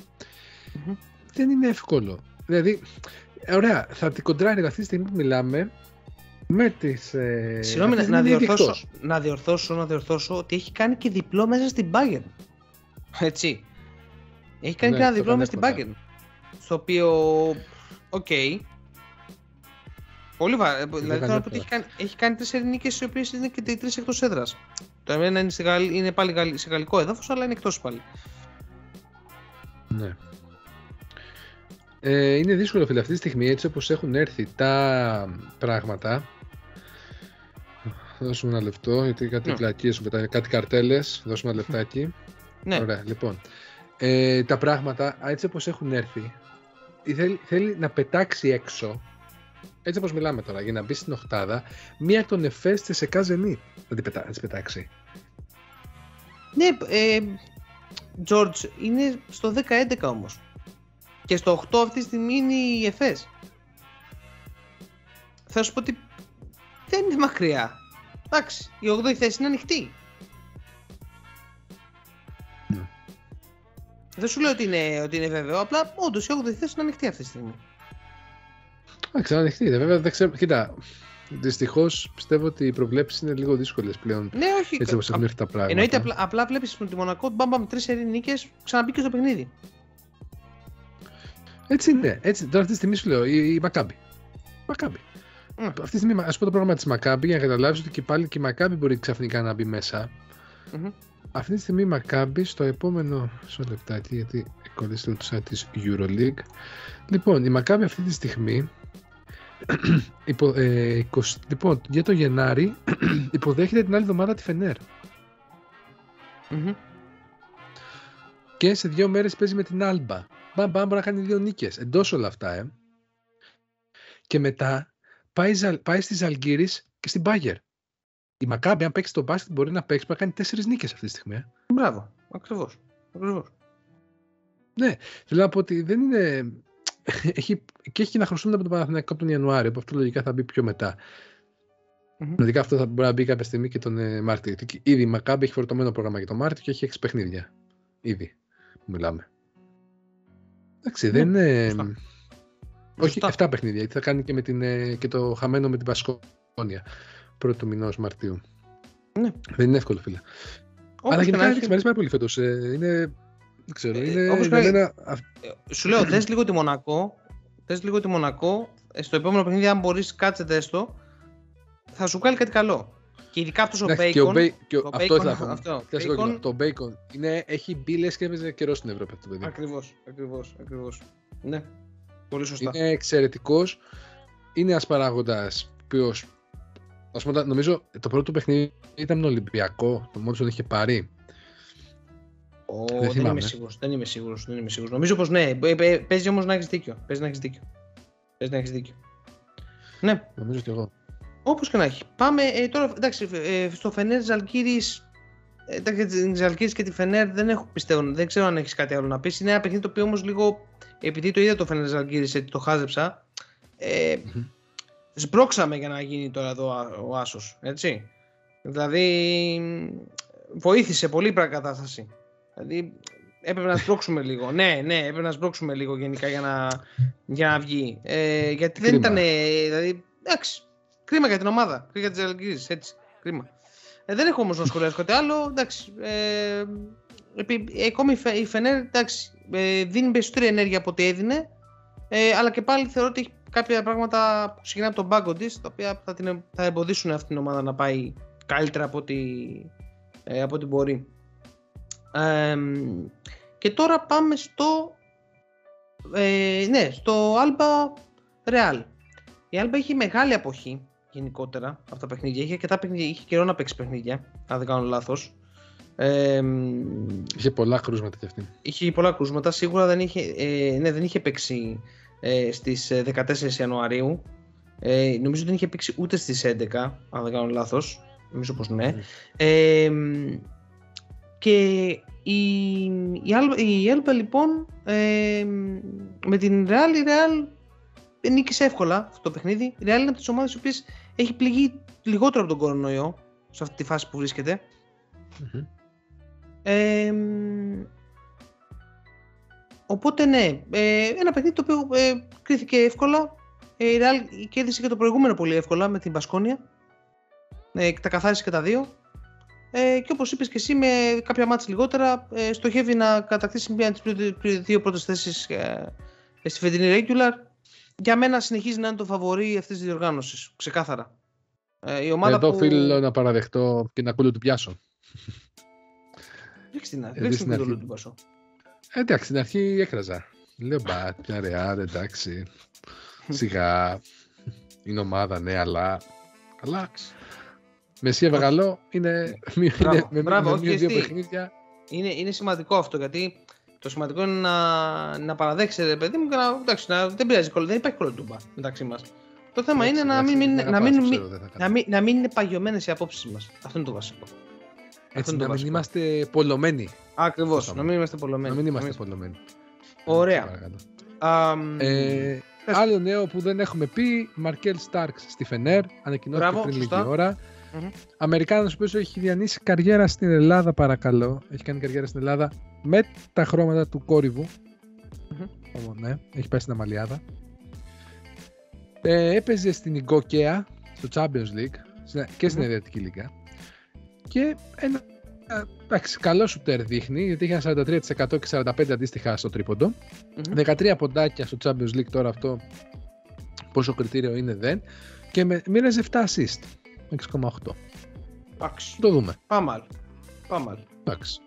Μμμ. Δεν είναι εύκολο. Δηλαδή, ωραία, θα την κοντράρει αυτή τη στιγμή που μιλάμε με τις... Ε, Συγγνώμη, να, αυτή να, τη στιγμή είναι διορθώσω, δικτός. να διορθώσω, να διορθώσω ότι έχει κάνει και διπλό μέσα στην Bayern. Έτσι. Έχει κάνει Ναι, και ένα το διπλό μέσα στην πανεύκολα. Bayern. Στο οποίο, οκ. Πολύ βαρύ. Δηλαδή κάνει θέλω να πω ότι εύκολα. έχει κάνει, έχει κάνει τρεις νίκες οι οποίες είναι και οι τρεις εκτός έδρας. Το εμένα είναι, στη Γαλλ- είναι πάλι γαλλ- σε γαλλικό έδαφος, αλλά είναι εκτός πάλι. Ναι. Ε, είναι δύσκολο φίλε αυτή τη στιγμή έτσι όπως έχουν έρθει τα πράγματα Δώσουμε ένα λεπτό γιατί κάτι Ναι. πλακίες μου πετάνε, κάτι καρτέλες Δώσουμε ένα λεπτάκι Ναι, Ωραία, λοιπόν ε, Τα πράγματα έτσι όπως έχουν έρθει θέλει, θέλει να πετάξει έξω έτσι όπως μιλάμε τώρα για να μπει στην οχτάδα μία εκ των εφές της ΕΚΑ Zenit να την πετά- να τις πετάξει ναι ε, George, είναι στο 10-11 όμως. Και στο 8 αυτή τη στιγμή είναι η ΕΦΕΣ. Θα σου πω ότι δεν είναι μακριά. Εντάξει, η 8η θέση είναι ανοιχτή. Δεν σου λέω ότι είναι, ότι είναι βέβαιο, απλά όντως η 8η θέση είναι ανοιχτή αυτή τη στιγμή. Α, ξανανοιχτείτε. Βέβαια, δεν ξέρω. Κοίτα, δυστυχώς πιστεύω ότι οι προβλέψεις είναι λίγο δύσκολες πλέον. Ναι, όχι. Έτσι όπως α- έχουν έρθει τα πράγματα. Εννοείται απλά, απλά βλέπεις τη Μονακό, μπαμ μπαμ, τρεις νίκες, ξαναμπήκε στο παιχνίδι. Έτσι είναι. Έτσι, τώρα αυτή τη στιγμή σου λέω η, η Μακάμπη. Μακάμπη. Mm. Αυτή τη στιγμή, ας πω το πρόγραμμα της Μακάμπη για να καταλάβεις ότι και πάλι και η Μακάμπη μπορεί ξαφνικά να μπει μέσα. Μμμ. Αυτή τη στιγμή η Μακάμπη στο επόμενο. Μισό λεπτάκι, γιατί κολλήστε το site της Euroleague. Λοιπόν, η Μακάμπη αυτή τη στιγμή. υπο, ε, 20 λοιπόν, για το Γενάρη υποδέχεται την άλλη εβδομάδα τη Φενέρ. Μμμ. Και σε δύο μέρες παίζει με την Άλμπα. Μπαμ, μπαμ, μπορεί να κάνει δύο νίκες. Εντός όλα αυτά, ε. Και μετά πάει, Ζαλ- πάει στη Ζαλγκύρης και στην Μπάγκερ. Η Μακάμπη, αν παίξει το μπάσκετ, μπορεί να παίξει, μπορεί να κάνει τέσσερις νίκες αυτή τη στιγμή. Ε. Μπράβο. Ακριβώς. Ακριβώς. Θέλω να πω ότι δεν είναι... έχει, και έχει και να χρωστούν από τον Παναθηναϊκό από τον Ιανουάριο, που αυτό λογικά θα μπει πιο μετά. Μμμ. Λογικά αυτό θα μπορεί να μπει κάποια στιγμή και τον ε, Μάρτιο. Γιατί Ήδη η Μακάμπη έχει φορτωμένο πρόγραμμα για τον Μάρτιο και έχει έξι παιχνίδια. Ήδη που μιλάμε. Εντάξει, Ναι, δεν είναι. σωστά. Όχι, Σωστά. 7 παιχνίδια. Γιατί θα κάνει και, με την, ε, και το χαμένο με την Πασκόνια πρώτου μηνό Μαρτίου. Ναι. Δεν είναι εύκολο, φίλε. Όπως Αλλά και γενικά να έχει έχει, μου αρέσει πάρα πολύ φέτος. Ε, είναι. Δεν ξέρω. Ε, είναι όπως για και- μένα. αυ- Ε, Σου λέω, δες λίγο τη Μονακό. Δες λίγο τη Μονακό. ε, Στο επόμενο παιχνίδι, αν μπορείς, κάτσε δες το. Θα σου κάνει κάτι καλό. Και ειδικά αυτός ο Εντάξει, και ο Bacon. Μπέι- και ο- το Αυτό Bacon, ήθελα να πω. αυτό, Κλασικό Bacon. κοινό. Το Bacon είναι, έχει μπει λες και έπαιζε καιρό στην Ευρώπη αυτό το παιδί. Ακριβώς, ακριβώς, ακριβώς. Ναι. Πολύ σωστά. Είναι εξαιρετικός. Είναι ένας παράγοντας ο οποίος. Α πούμε, νομίζω το πρώτο του παιχνίδι ήταν με τον Ολυμπιακό. Το μόνο που τον είχε πάρει. Ο, δεν δεν, θυμάμαι. είμαι σίγουρος, δεν είμαι σίγουρος, δεν είμαι σίγουρος. Νομίζω πως ναι, Ε, ε, παίζει όμως να έχεις δίκιο. Παίζει να έχεις δίκιο. Παίζει να έχεις δίκιο. Ναι, Νομίζω και εγώ. όπως και να έχει. Πάμε ε, τώρα, εντάξει, ε, στο Φενέρ Ζαλκύρης, ε, εντάξει, την Ζαλκύρης και τη Φενέρ δεν έχω πιστεύω, δεν ξέρω αν έχεις κάτι άλλο να πεις. Είναι ένα παιχνίδι το οποίο όμως λίγο, επειδή το είδα το Φενέρ Ζαλκύρης, έτσι το χάζεψα, ε, Μμμ. Σμπρώξαμε για να γίνει τώρα εδώ α- ο Άσος, έτσι. Δηλαδή, βοήθησε πολύ η κατάσταση. Δηλαδή, έπρεπε να σπρώξουμε λίγο. Ναι, ναι, έπρεπε να σπρώξουμε λίγο γενικά για να, για να βγει. Ε, γιατί δεν Κρίμα. ήταν. Δηλαδή, εντάξει. Κρίμα για την ομάδα. Κρίμα για τις Αλγύρε. Έτσι. Κρίμα. Ε, δεν έχω όμως να σχολιάσω κάτι άλλο. Εντάξει. Ε, επί- ακόμη η Φε- η Φενέρ εντάξει, ε, δίνει περισσότερη ενέργεια από ό,τι έδινε, ε, αλλά και πάλι θεωρώ ότι έχει κάποια πράγματα που ξεκινάνε από τον πάγκο της, τα οποία θα, την, θα εμποδίσουν αυτή την ομάδα να πάει καλύτερα από ό,τι, ε, από ό,τι μπορεί. Ε, και τώρα πάμε στο, ε, ναι, στο Alba Real. Η Alba έχει μεγάλη αποχή γενικότερα από τα παιχνίδια. Είχε, αρκετά παιχνίδια, είχε καιρό να παίξει παιχνίδια, αν δεν κάνω λάθος. Ε, Είχε πολλά κρούσματα κι αυτή. είχε πολλά κρούσματα. Σίγουρα δεν είχε, ε, ναι, δεν είχε παίξει ε, στις ε, 14 Ιανουαρίου. Ε, νομίζω δεν είχε παίξει ούτε στις 11, αν δεν κάνω λάθος. Νομίζω πως ναι. Ε, και η, η, Alba, η Elba, λοιπόν ε, με την Real, η Real νίκησε εύκολα αυτό το παιχνίδι. Η Real είναι από τις ομάδες οι οποίες έχει πληγεί λιγότερο από τον κορονοϊό σε αυτή τη φάση που βρίσκεται. Μμμ. Ε, οπότε ναι, ε, ένα παιχνίδι το οποίο ε, κρίθηκε εύκολα. Ε, η Real κέρδισε και το προηγούμενο πολύ εύκολα με την Πασκόνια. Ε, τα καθάρισε και τα δύο. Ε, και όπως είπες και εσύ με κάποια μάτς λιγότερα ε, στοχεύει να κατακτήσει μία από τις πρι- δύο πρώτες θέσεις ε, στη φετινή regular. Για μένα συνεχίζει να είναι το φαβορή αυτής της διοργάνωσης, ξεκάθαρα. Ε, η ομάδα Εδώ που... οφείλω να παραδεχτώ και να κούλου του πιάσω. Ρίξτε την, Ε, ρίξτε στην την αρχή. κοντολού του Πασό. Ε, εντάξει, στην αρχή έκραζα. Λέω μπα, πια ρεάλ, εντάξει. Σιγά. Είναι ομάδα, ναι, αλλά. Αλλά. Μεσία Βεγαλό είναι, είναι Μπράβο, με, μπράβο, με όχι, μία δύο γιατί- παιχνίδια. Είναι, είναι σημαντικό αυτό γιατί το σημαντικό είναι να, να παραδέξετε, παιδί μου, και να, εντάξει, να, δεν πειράζει, κολλ- δεν υπάρχει κολοτούμπα μεταξύ μας. Το θέμα Εντάξει, είναι να εντάξει, μην, δεν μην, να, αγαπάω, μην, το μην, ξέρω, δεν θα κάνω. να, μην, να μην είναι παγιωμένες οι απόψεις μας. Αυτό είναι το βασικό. Έτσι, είναι το να μην βασικό. είμαστε πολλωμένοι. Ακριβώς. Αυτό Να μην είμαστε πολλωμένοι. Να μην είμαστε Να πολλωμένοι. Ωραία. Παρακαλώ. Αμ, Ε, πες. άλλο νέο που δεν έχουμε πει, Μαρκέλ Στάρξ στη Φενέρ, ανακοινώθηκε Μπράβο, πριν σωστά. λίγη ώρα. Μμμ. Αμερικάνος ο οποίος έχει διανύσει καριέρα στην Ελλάδα παρακαλώ. Έχει κάνει καριέρα στην Ελλάδα με τα χρώματα του κόρυβου. Μμμ. Όμως, ναι, έχει πάει στην Αμαλιάδα. Ε, έπαιζε στην Ιγκόκεα, στο Champions League στην- και στην Μμμ. Αδριατική Λίγα. Και ένα ε, εντάξει, καλό σου τερ δείχνει, γιατί είχε ένα 43% και 45% αντίστοιχα στο τρίποντο. Μμμ. 13 ποντάκια στο Champions League τώρα αυτό πόσο κριτήριο είναι δεν και με, μοίραζε 7 assist 6,8 Εντάξει. το δούμε Πάμε άλλο. Πάμε άλλο. εντάξει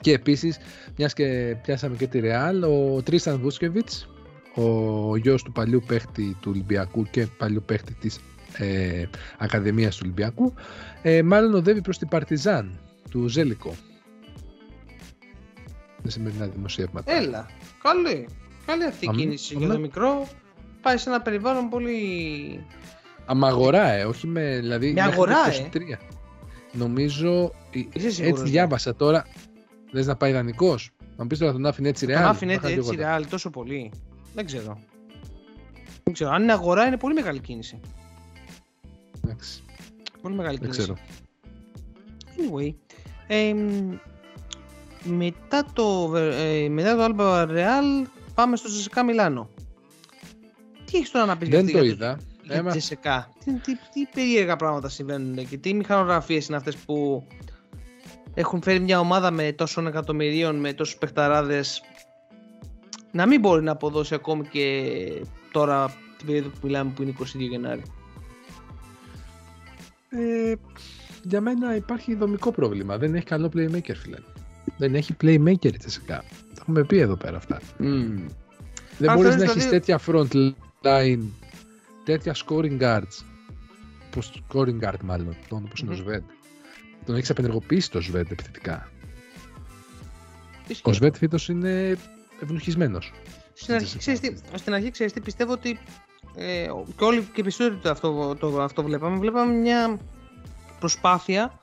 και επίσης μιας και πιάσαμε και τη Real ο Τρίσταν Βούσκεβιτς ο γιος του παλιού παίχτη του Ολυμπιακού και παλιού παίχτη της ε, Ακαδημίας του Ολυμπιακού ε, μάλλον οδεύει προς την Παρτιζάν του Ζέλικο τα σημερινά δημοσιεύματα Έλα. Καλή. Καλή αυτή η Αμέ, κίνηση αμέ. για το μικρό. Πάει σε ένα περιβάλλον πολύ. Αμα αγορά, ε, όχι με. Δηλαδή, Με μέχρι αγορά, το ε. 23. Νομίζω. ε, Είσαι σίγουρος, έτσι ναι. διάβασα τώρα. Λες να πάει δανεικό. Να μου πεις τώρα τον άφηνε έτσι Τον ρεάλ. άφηνε θα κάνει έτσι τίποτα. ρεάλ τόσο πολύ. Δεν ξέρω. Δεν ξέρω. Αν είναι αγορά είναι πολύ μεγάλη κίνηση. Εντάξει, Πολύ μεγάλη δεν κίνηση. ξέρω. Anyway. εμ, μετά το, ε, μετά το Alba Real πάμε στο Τζεσεκά Μιλάνο. Τι έχεις τώρα να πεις Δεν για το αυτή- είδα. για το Έμα- Τζεσεκά; Τι, τι, τι περίεργα πράγματα συμβαίνουν και τι μηχανογραφίες είναι αυτές που έχουν φέρει μια ομάδα με τόσων εκατομμυρίων, με τόσους παιχταράδες να μην μπορεί να αποδώσει ακόμη και τώρα την περίοδο που μιλάμε που είναι 22 Γενάρη. Ε, για μένα υπάρχει δομικό πρόβλημα. Δεν έχει καλό playmaker, φίλε. Δεν έχει playmaker η Τσεσικά. Τα έχουμε πει εδώ πέρα αυτά. Δεν Αν μπορείς θέλεις, να έχεις δηλαδή- τέτοια front line, τέτοια scoring guards. Πώς scoring guard, μάλλον. Τον όπως είναι ο Μμμ. Σβέντ. Τον έχεις απενεργοποιήσει το Σβέντ επιθετικά. Ισχύει. Ο Σβέντ φέτος είναι ευνουχισμένος. Στην αρχή, ξέρεις τι, στην αρχή ξέρεις τι, πιστεύω ότι ε, και όλοι και οι περισσότεροι το αυτό, το, αυτό βλέπαμε. Βλέπαμε μια προσπάθεια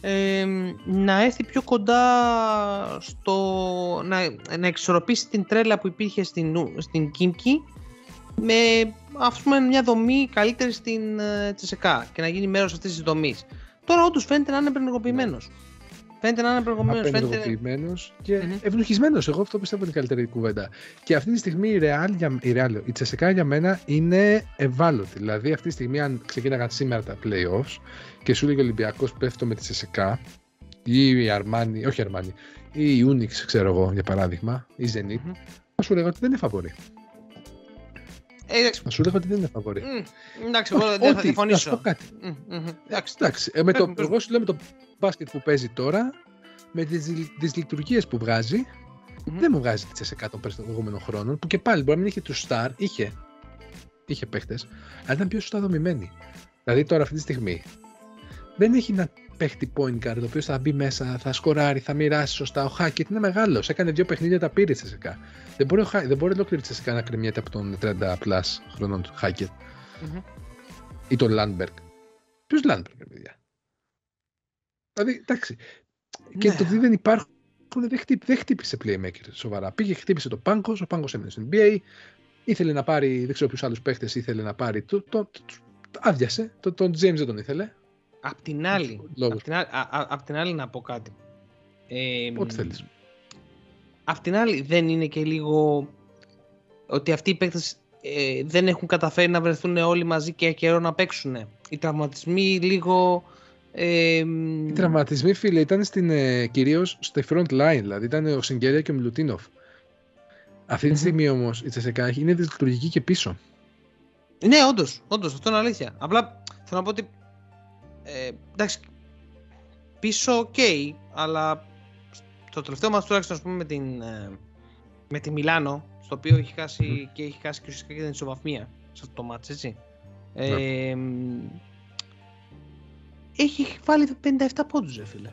ε, να έρθει πιο κοντά στο να, να εξορροπήσει την τρέλα που υπήρχε στην, στην Κίμκι με ας πούμε μια δομή καλύτερη στην ε, Τσεσεκά και να γίνει μέρος αυτής της δομής. Τώρα όντως φαίνεται να είναι επενεργοποιημένος. Φαίνεται να είναι επενεργοποιημένος. Φαίνεται... Απενεργοποιημένος και Μμμ. ευνουχισμένος. Εγώ αυτό πιστεύω είναι η καλύτερη κουβέντα. Και αυτή τη στιγμή η Real, για, η, Real, η Τσεσεκά για μένα είναι ευάλωτη. Δηλαδή αυτή τη στιγμή αν ξεκίναγαν σήμερα τα playoffs και σου έλεγε ο Ολυμπιακός πέφτω με τη Τσεσεκά ή η Armani, όχι η Armani, ή η Unix, ξέρω εγώ, για παράδειγμα, η Zenit, Μμμ. θα σου λέγα ότι δεν είναι φαβορή. Ε, εντάξει. Θα σου λέγα ότι δεν είναι φαβορή. Μμ, Εντάξει, εγώ δεν θα Ότι, να σου διαφωνήσω. πω κάτι. Μμ, μμ, Εντάξει. Εντάξει, ε, με το, Πες μου, πες μου. εγώ σου λέω με το μπάσκετ που παίζει τώρα, με τις, τις λειτουργίες που βγάζει, Μμμ. δεν μου βγάζει τις σε των προηγούμενων χρόνων, που και πάλι μπορεί να μην είχε τους star, είχε, είχε παίχτες, αλλά ήταν πιο σωστά δομημένη. Δηλαδή τώρα αυτή τη στιγμή δεν έχει ένα παίχτη point guard, ο οποίο θα μπει μέσα, θα σκοράρει, θα μοιράσει σωστά. Ο Χάκετ είναι μεγάλο. Έκανε δύο παιχνίδια, τα πήρε τσεσικά. Δεν μπορεί, ο Χά- δεν μπορεί ολόκληρη ΤΣΣΚΑ να κρεμιέται από τον 30 plus χρονών του Χάκετ Μμμ. ή τον Λούντμπεργκ. Ποιο Λούντμπεργκ, ρε παιδιά. Δηλαδή, εντάξει. Και Ναι. το ότι δεν υπάρχουν, δεν, χτύπη, δεν χτύπησε playmaker σοβαρά. Πήγε, χτύπησε το Πάνγκο, ο Πάνγκο έμεινε στο NBA. Ήθελε να πάρει, δεν ξέρω ποιους άλλους παίχτες ήθελε να πάρει. Το, το, το, το- άδειασε. Το, τον James δεν τον ήθελε. Απ' την άλλη, Λόγος. απ' την άλλη, α- α- απ' την άλλη να πω κάτι. Ε, Ό,τι θέλεις. Απ' την άλλη δεν είναι και λίγο ότι αυτοί οι παίκτες ε, δεν έχουν καταφέρει να βρεθούν όλοι μαζί και καιρό να παίξουν. Οι τραυματισμοί λίγο... Ε, Οι τραυματισμοί, φίλε, ήταν στην, ε, κυρίως στη front line. Δηλαδή ήταν ο Σιγκέρια και ο Μιλουτίνοφ. Αυτή τη Μμμ. στιγμή όμως η Τσεσεκά είναι δυσλειτουργική και πίσω. Ναι, όντως, όντως, αυτό είναι αλήθεια. Απλά θέλω να πω ότι. Ε, εντάξει, πίσω οκ, αλλά το τελευταίο μας τουλάχιστον ας πούμε, με, την, ε, με τη Μιλάνο, στο οποίο έχει χάσει και έχει χάσει και ουσιαστικά και την ισοβαθμία σε αυτό το ματς, έτσι. Ε, μ, έχει βάλει 57 πόντους, ρε φίλε.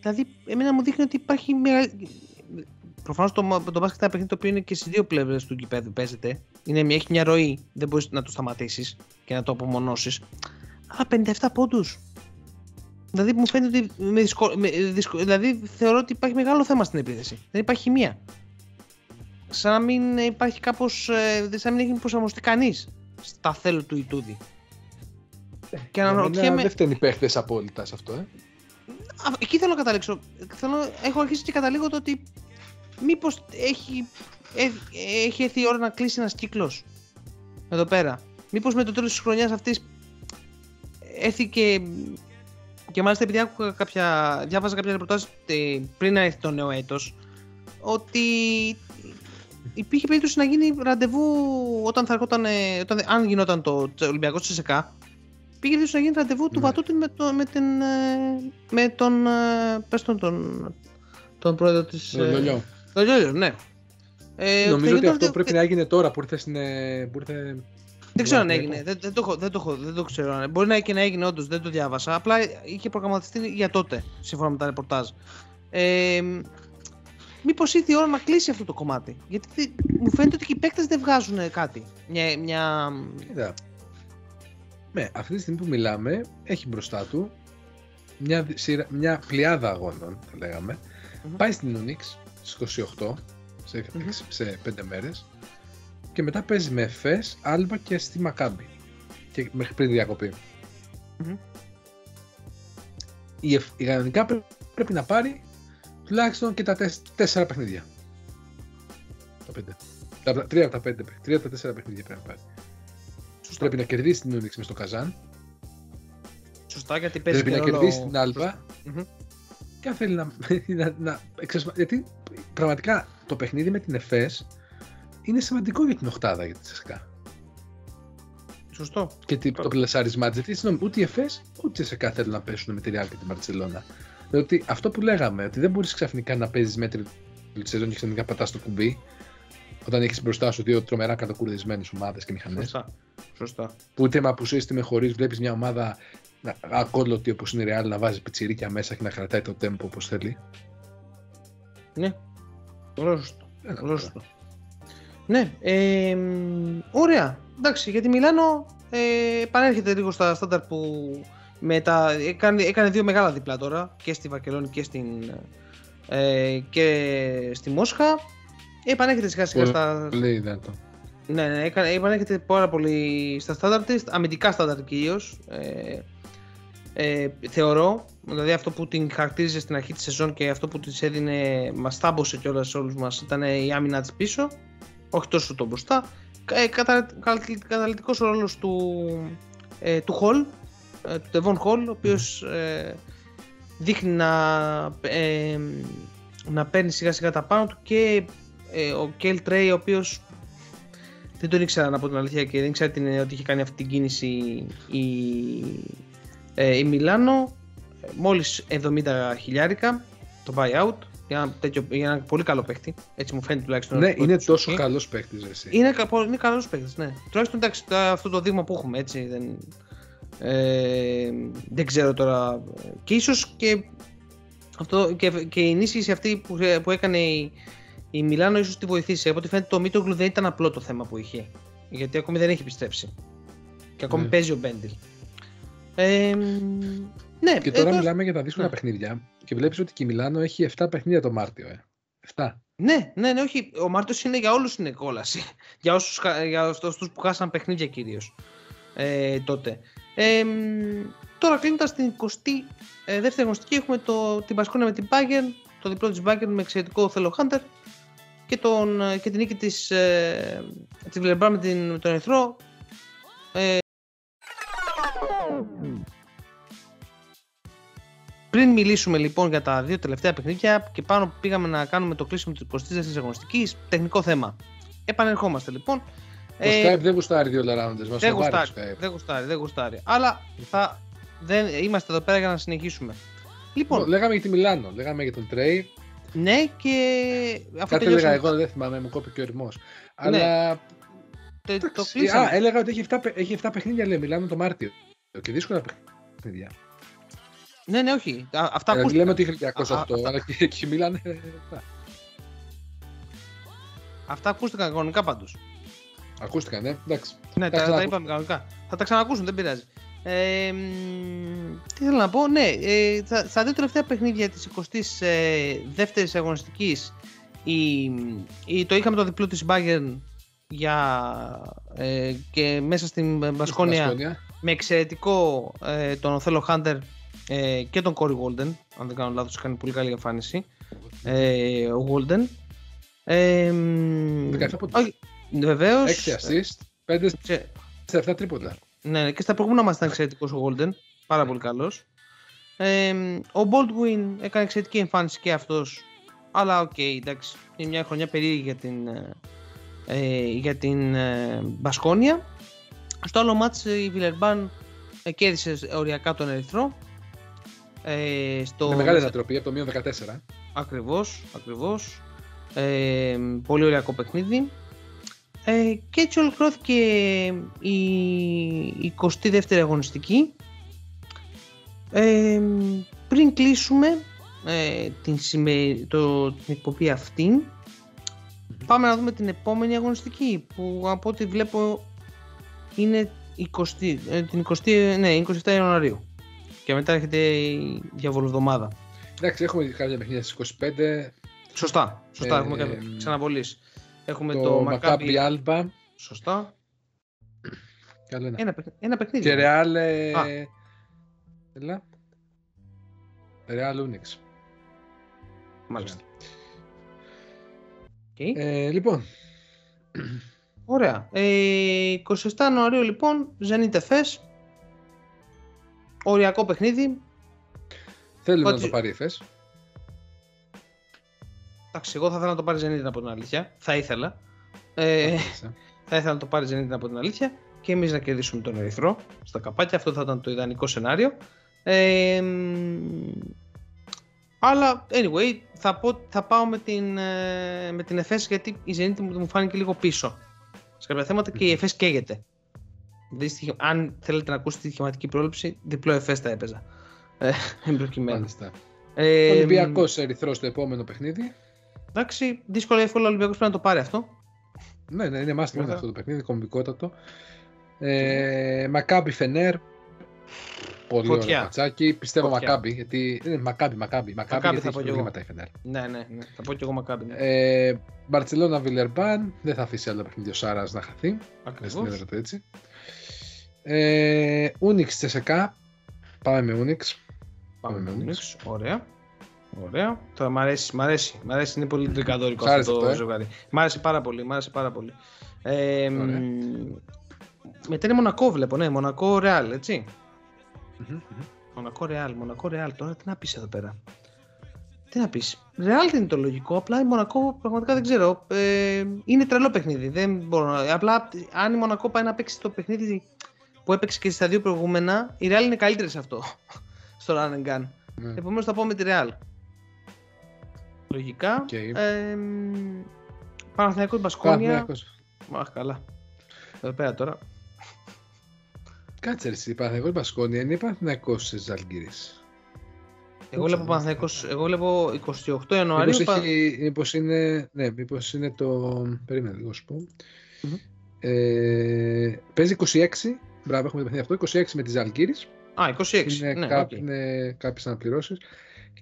Δηλαδή, εμένα μου δείχνει ότι υπάρχει μια. Προφανώς το, το μπάσκετ είναι ένα παιχνίδι το οποίο είναι και στις δύο πλευρές του γηπέδου παίζεται. Είναι, μια- έχει μια ροή, δεν μπορείς να το σταματήσεις και να το απομονώσεις. Αλλά 57 πόντους. Δηλαδή, μου φαίνεται ότι. Με δυσκο, με δυσκο- δηλαδή, θεωρώ ότι υπάρχει μεγάλο θέμα στην επίθεση. Δεν υπάρχει μία. Σαν να μην υπάρχει κάπως. Ε, σαν να μην έχει προσαρμοστεί κανείς στα θέλω του Ιτούδη. Και Για μένα αναρωτιέμαι. Δεν φταίνει παίχτες απόλυτα σε αυτό, ε. Α, εκεί θέλω να καταλήξω. Θέλω, έχω αρχίσει και καταλήγω το ότι μήπως έχει, ε, έχει έρθει η ώρα να κλείσει ένας κύκλος εδώ πέρα. Μήπως με το τέλος της χρονιάς αυτής έρθει και, και μάλιστα επειδή άκουγα κάποια, διάβαζα κάποια ρεπορτάζ ε, πριν να έρθει το νέο έτος ότι υπήρχε περίπτωση να γίνει ραντεβού όταν θα ερχόταν, ε, όταν, αν γινόταν το Ολυμπιακός της ΕΣΕΚΑ πήγε περίπτωση να γίνει ραντεβού του Ναι. Βατούτη με, το, με, την, ε, με τον, ε, πες τον, τον, τον πρόεδρο της... Το ε, λιολιό. το Λιόλιο, ναι. Ε, Νομίζω θα ότι γίνει αυτό το- πρέπει να έγινε τώρα που ήρθε στην. ε, Που ήρθε... Δεν ξέρω αν Ναι, έγινε. Δεν, δεν, το, έχω- δεν, το, έχω- δεν το ξέρω. αν- Μπορεί να και να έγινε όντως, δεν το διάβασα. Απλά είχε προγραμματιστεί για τότε, σύμφωνα με τα ρεπορτάζ. Ε, Μήπως ήρθε η ώρα να κλείσει αυτό το κομμάτι; Γιατί δεν- μου φαίνεται ότι και οι παίκτες δεν βγάζουν κάτι. Μια. μια... Κοίτα. Ναι, αυτή τη στιγμή που μιλάμε, έχει μπροστά του μια, δι- σειρά- μια πλειάδα αγώνων, θα λέγαμε. Μμμ. Πάει στην Unix στις 28, σε, Μμμ. έξι- σε 5 μέρες. Και μετά παίζει με Εφές, Άλμπα και στη Μακάμπη. Και μέχρι πριν διακοπή. Μμμ. Η, Εφ- η κανονικά πρέ- πρέπει να πάρει τουλάχιστον και τα τεσ- τέσσερα παιχνίδια. Τα πέντε. Τα, τρία από τα πέντε, παί- τρία από τα τέσσερα παιχνίδια πρέπει να πάρει. Σωστά. Πρέπει να κερδίσει την Unix με στο Καζάν. Σωστά, γιατί παίζει Πρέπει να και ρόλο- κερδίσει την Άλμπα. Μμμ. Και αν θέλει να, να, να εξασφα- Γιατί πραγματικά το παιχνίδι με την ΕΦΕΣ είναι σημαντικό για την οχτάδα για τη ΣΕΣΚΑ. Σωστό. Και τι- το πλασάρισμά της. Γιατί συγγνώμη, ούτε η ΕΦΕΣ ούτε η ΣΕΣΚΑ θέλουν να πέσουν με τη Real και τη Μπαρσελόνα. Διότι αυτό που λέγαμε, ότι δεν μπορείς ξαφνικά να παίζεις μέτρη τη σεζόν και ξαφνικά πατάς το κουμπί. Όταν έχεις μπροστά σου δύο τρομερά κατακουρδισμένες ομάδες και μηχανές. Σωστά. Σωστά. Που είτε με απουσίε είτε με χωρίς, βλέπεις μια ομάδα να- ακόλωτη όπως είναι η Real να βάζει πιτσιρίκια μέσα και να κρατάει το tempo όπως θέλει. Ναι. Πολύ σωστό. Ναι. Ε, μ, ωραία. Εντάξει, για τη Μιλάνο ε, επανέρχεται λίγο στα στάνταρ που με τα, έκανε, έκανε δύο μεγάλα διπλά τώρα και στη Βαρκελόνη και, στην, ε, και στη Μόσχα. Επανέρχεται σιγά σιγά στα, Πολύ δυνατό. ναι, ναι, έκανε, επανέρχεται πάρα πολύ στα στάνταρ της, αμυντικά στάνταρ κυρίως. Ε, ε, θεωρώ, δηλαδή αυτό που την χαρακτήριζε στην αρχή της σεζόν και αυτό που της έδινε, μας τάμπωσε κιόλας σε όλους μας, ήταν η άμυνα της πίσω, όχι τόσο το μπροστά. Ε, κατα, κα- καταλητικός ο ρόλος του, ε, του Hall, ε, του Devon Hall, ο οποίος ε, δείχνει να, ε, να παίρνει σιγά σιγά τα πάνω του και ε, ο Κέλ Τρέι ο οποίος δεν τον ήξερα να πω την αλήθεια και δεν ήξερα την, ότι είχε κάνει αυτή την κίνηση η, ε, η Μιλάνο μόλις 70 χιλιάρικα το buyout για ένα, τέτοιο, για ένα πολύ καλό παίχτη. Έτσι μου φαίνεται τουλάχιστον. Ναι, είναι τόσο καλός παίχτη. Είναι, είναι καλός παίχτη, ναι. Τουλάχιστον εντάξει, αυτό το δείγμα που έχουμε έτσι. Δεν, ε, δεν ξέρω τώρα. Και ίσως και, αυτό, και, και η ενίσχυση αυτή που, που έκανε η, η Μιλάνο ίσως τη βοηθήσει. Από ό,τι φαίνεται το Μίτογλου δεν ήταν απλό το θέμα που είχε. Γιατί ακόμη δεν έχει πιστέψει. Και ακόμη ναι. παίζει ο Μπέντιλ. Ε, ναι, και τώρα μιλάμε για τα δύσκολα ναι. παιχνίδια και βλέπεις ότι η Μιλάνο έχει 7 παιχνίδια το Μάρτιο. Ε. 7. Ναι, ναι, ναι, όχι. Ο Μάρτιος είναι για όλους είναι κόλαση. για όσους για αυτούς που χάσαν παιχνίδια κυρίως ε, τότε. Ε, τώρα κλείνοντας την 22η ε, δεύτερη γνωστική έχουμε το, την Πασκόνια με την Bayern, το διπλό της Bayern με εξαιρετικό Θέλω Χάντερ και, τον, ε, και την νίκη της, ε, της με, την, με τον Ερυθρό. Ε, Πριν μιλήσουμε λοιπόν για τα δύο τελευταία παιχνίδια και πάνω που πήγαμε να κάνουμε το κλείσιμο της 24η αγωνιστικής, τεχνικό θέμα. Επανερχόμαστε λοιπόν. Το ε, Skype δεν γουστάρει δύο λαράντε. Δεν γουστάρει, δεν γουστάρει, δεν γουστάρει. Αλλά θα, δεν, είμαστε εδώ πέρα για να συνεχίσουμε. Λοιπόν, λέγαμε για τη Μιλάνο, λέγαμε για τον Τρέι. Ναι, και αυτό Κάτι έλεγα εγώ, δεν θυμάμαι, μου κόπηκε ο ρημός. Ναι. Αλλά. Το, το Α, έλεγα ότι έχει 7, έχει 7 παιχνίδια, λέει Μιλάνο το Μάρτιο. Και δύσκολα παιχνίδια. Ναι, ναι, όχι. αυτά που. λέμε ότι είχε 208, αλλά και εκεί μιλάνε. Αυτά ακούστηκαν κανονικά πάντως. Ακούστηκαν, ναι, εντάξει. Ναι, τα, τα είπαμε κανονικά. Θα τα ξανακούσουν, δεν πειράζει. Ε, τι θέλω να πω, ναι, ε, στα δύο τελευταία παιχνίδια της 22ης ε, αγωνιστικής η, η, το είχαμε το διπλό της Bayern για, ε, και μέσα στην Μπασκόνια με εξαιρετικό ε, τον Οθέλο Χάντερ ε, και τον Corey Walden, αν δεν κάνω λάθος, κάνει πολύ καλή εμφάνιση. Ε, ο Walden. Ε, 17 πόντους. Βεβαίως. 6 assist, 5 σε 7 τρίποτα. Ναι, και στα προηγούμενα μας ήταν εξαιρετικός ο Walden, πάρα πολύ καλός. Ε, ο Baldwin έκανε εξαιρετική εμφάνιση και αυτός, αλλά OK, okay, εντάξει, είναι μια χρονιά περίεργη για την, ε, για την ε, Μπασκόνια. Στο άλλο ματς η Βιλερμπάν ε, κέρδισε οριακά τον Ερυθρό ε, στο... Με μεγάλη ανατροπή από το μείον 14. Ακριβώς, ακριβώς. Ε, πολύ ωραίο παιχνίδι. Ε, και έτσι ολοκληρώθηκε η 22η αγωνιστική. Ε, πριν κλείσουμε ε, την, το, την εκπομπή αυτή, πάμε να δούμε την επόμενη αγωνιστική που από ό,τι βλέπω είναι 20, ε, την 20, ναι, 27 Ιανουαρίου. Και μετά έρχεται η διαβολοβδομάδα. Εντάξει, έχουμε κάποια παιχνίδια στις 25. Σωστά, σωστά, ε, έχουμε κάποια ξαναβολής. Έχουμε το, το Μακάμπι Άλμπα. Σωστά. Καλό ένα. Ένα, ένα παιχνίδι. Και Ρεάλ. Έλα. Ρεάλ Ούνιξ. Μάλιστα. Okay. Ε, λοιπόν. Ωραία. Ε, 27 Νοαρίου λοιπόν, Ζενίτε Φες, Οριακό παιχνίδι. Θέλουμε να το πάρει η ΕΦΕΣ. Εντάξει, εγώ θα ήθελα να το πάρει Zenit από την αλήθεια. Θα ήθελα. Ε, θα ήθελα να το πάρει Zenit από την αλήθεια και εμείς να κερδίσουμε τον Ερυθρό στα καπάκια. Αυτό θα ήταν το ιδανικό σενάριο. Ε, αλλά anyway, θα, πω, θα πάω με την, ε, με την ΕΦΕΣ γιατί η Zenit μου, μου φάνηκε λίγο πίσω. Σε κάποια θέματα και η ΕΦΕΣ καίγεται αν θέλετε να ακούσετε τη σχηματική πρόληψη, διπλό εφέ θα έπαιζα. Ε, προκειμένου. Ε, Ολυμπιακός Ερυθρός στο επόμενο παιχνίδι. Εντάξει, δύσκολο εύκολο ο Ολυμπιακός πρέπει να το πάρει αυτό. Ναι, ναι, είναι μάστιγμα αυτό το παιχνίδι, κομβικότατο. Ε, Μακάμπι Φενέρ. Πολύ ωραίο πατσάκι. Πιστεύω Φωτιά. Μακάμπι, γιατί είναι Μακάμπι, Μακάμπι. Μακάμπι, Μακάμπι θα πω και εγώ. η Φενέρ. Ναι, ναι, ναι, θα πω και εγώ Μακάμπι. Ναι. Ε, Μπαρτσελώνα Βιλερμπάν. Δεν θα αφήσει άλλο παιχνίδι ο Σάρας να χαθεί. Ακριβώς. έτσι. Ε, Unix Τσεσεκά. Πάμε με Unix. Πάμε με Unix. Ωραία. Ωραία. Τώρα μ' αρέσει, μ' αρέσει. Μ' αρέσει, είναι πολύ τρικαδόρικο αυτό το ε; ζευγάρι. Μ' άρεσε πάρα πολύ, μ' άρεσε πάρα πολύ. Ε, μετά είναι Μονακό βλέπω, ναι, Μονακό Ρεάλ, έτσι. Μονακό Ρεάλ, Μονακό Ρεάλ. Τώρα τι να πεις εδώ πέρα. Τι να πεις. Ρεάλ δεν είναι το λογικό. Απλά η Μονακό πραγματικά δεν ξέρω. Ε, είναι τρελό παιχνίδι. Δεν μπορώ να... Απλά αν η Μονακό πάει να παίξει το παιχνίδι που έπαιξε και στα δύο προηγούμενα, η Ρεάλ είναι καλύτερη σε αυτό. στο run and gun. Ναι. Επομένως θα πω με τη Ρεάλ. Λογικά. Οκ. Ε, Παναθηναϊκός Μπασκόνια. Παναθηναϊκός. Αχ, καλά. Εδώ πέρα τώρα. Κάτσε ρε, εσύ, Παναθηναϊκός Μπασκόνια είναι Παναθηναϊκός Ζαλγκύρης. Εγώ βλέπω ξέρω. Παναθηναϊκός, εγώ βλέπω 28 Ιανουαρίου. Μήπως, Πα- έχει, μήπως είναι, ναι, μήπως είναι το... Περίμενε λίγο, σου πω. Μμμ. Ε, παίζει 26, μπράβο, έχουμε το παιχνίδι αυτό, 26 με τη Ζαλγκύρης. Α, 26. Είναι, ναι, κά, οκ. είναι κάποιες αναπληρώσεις.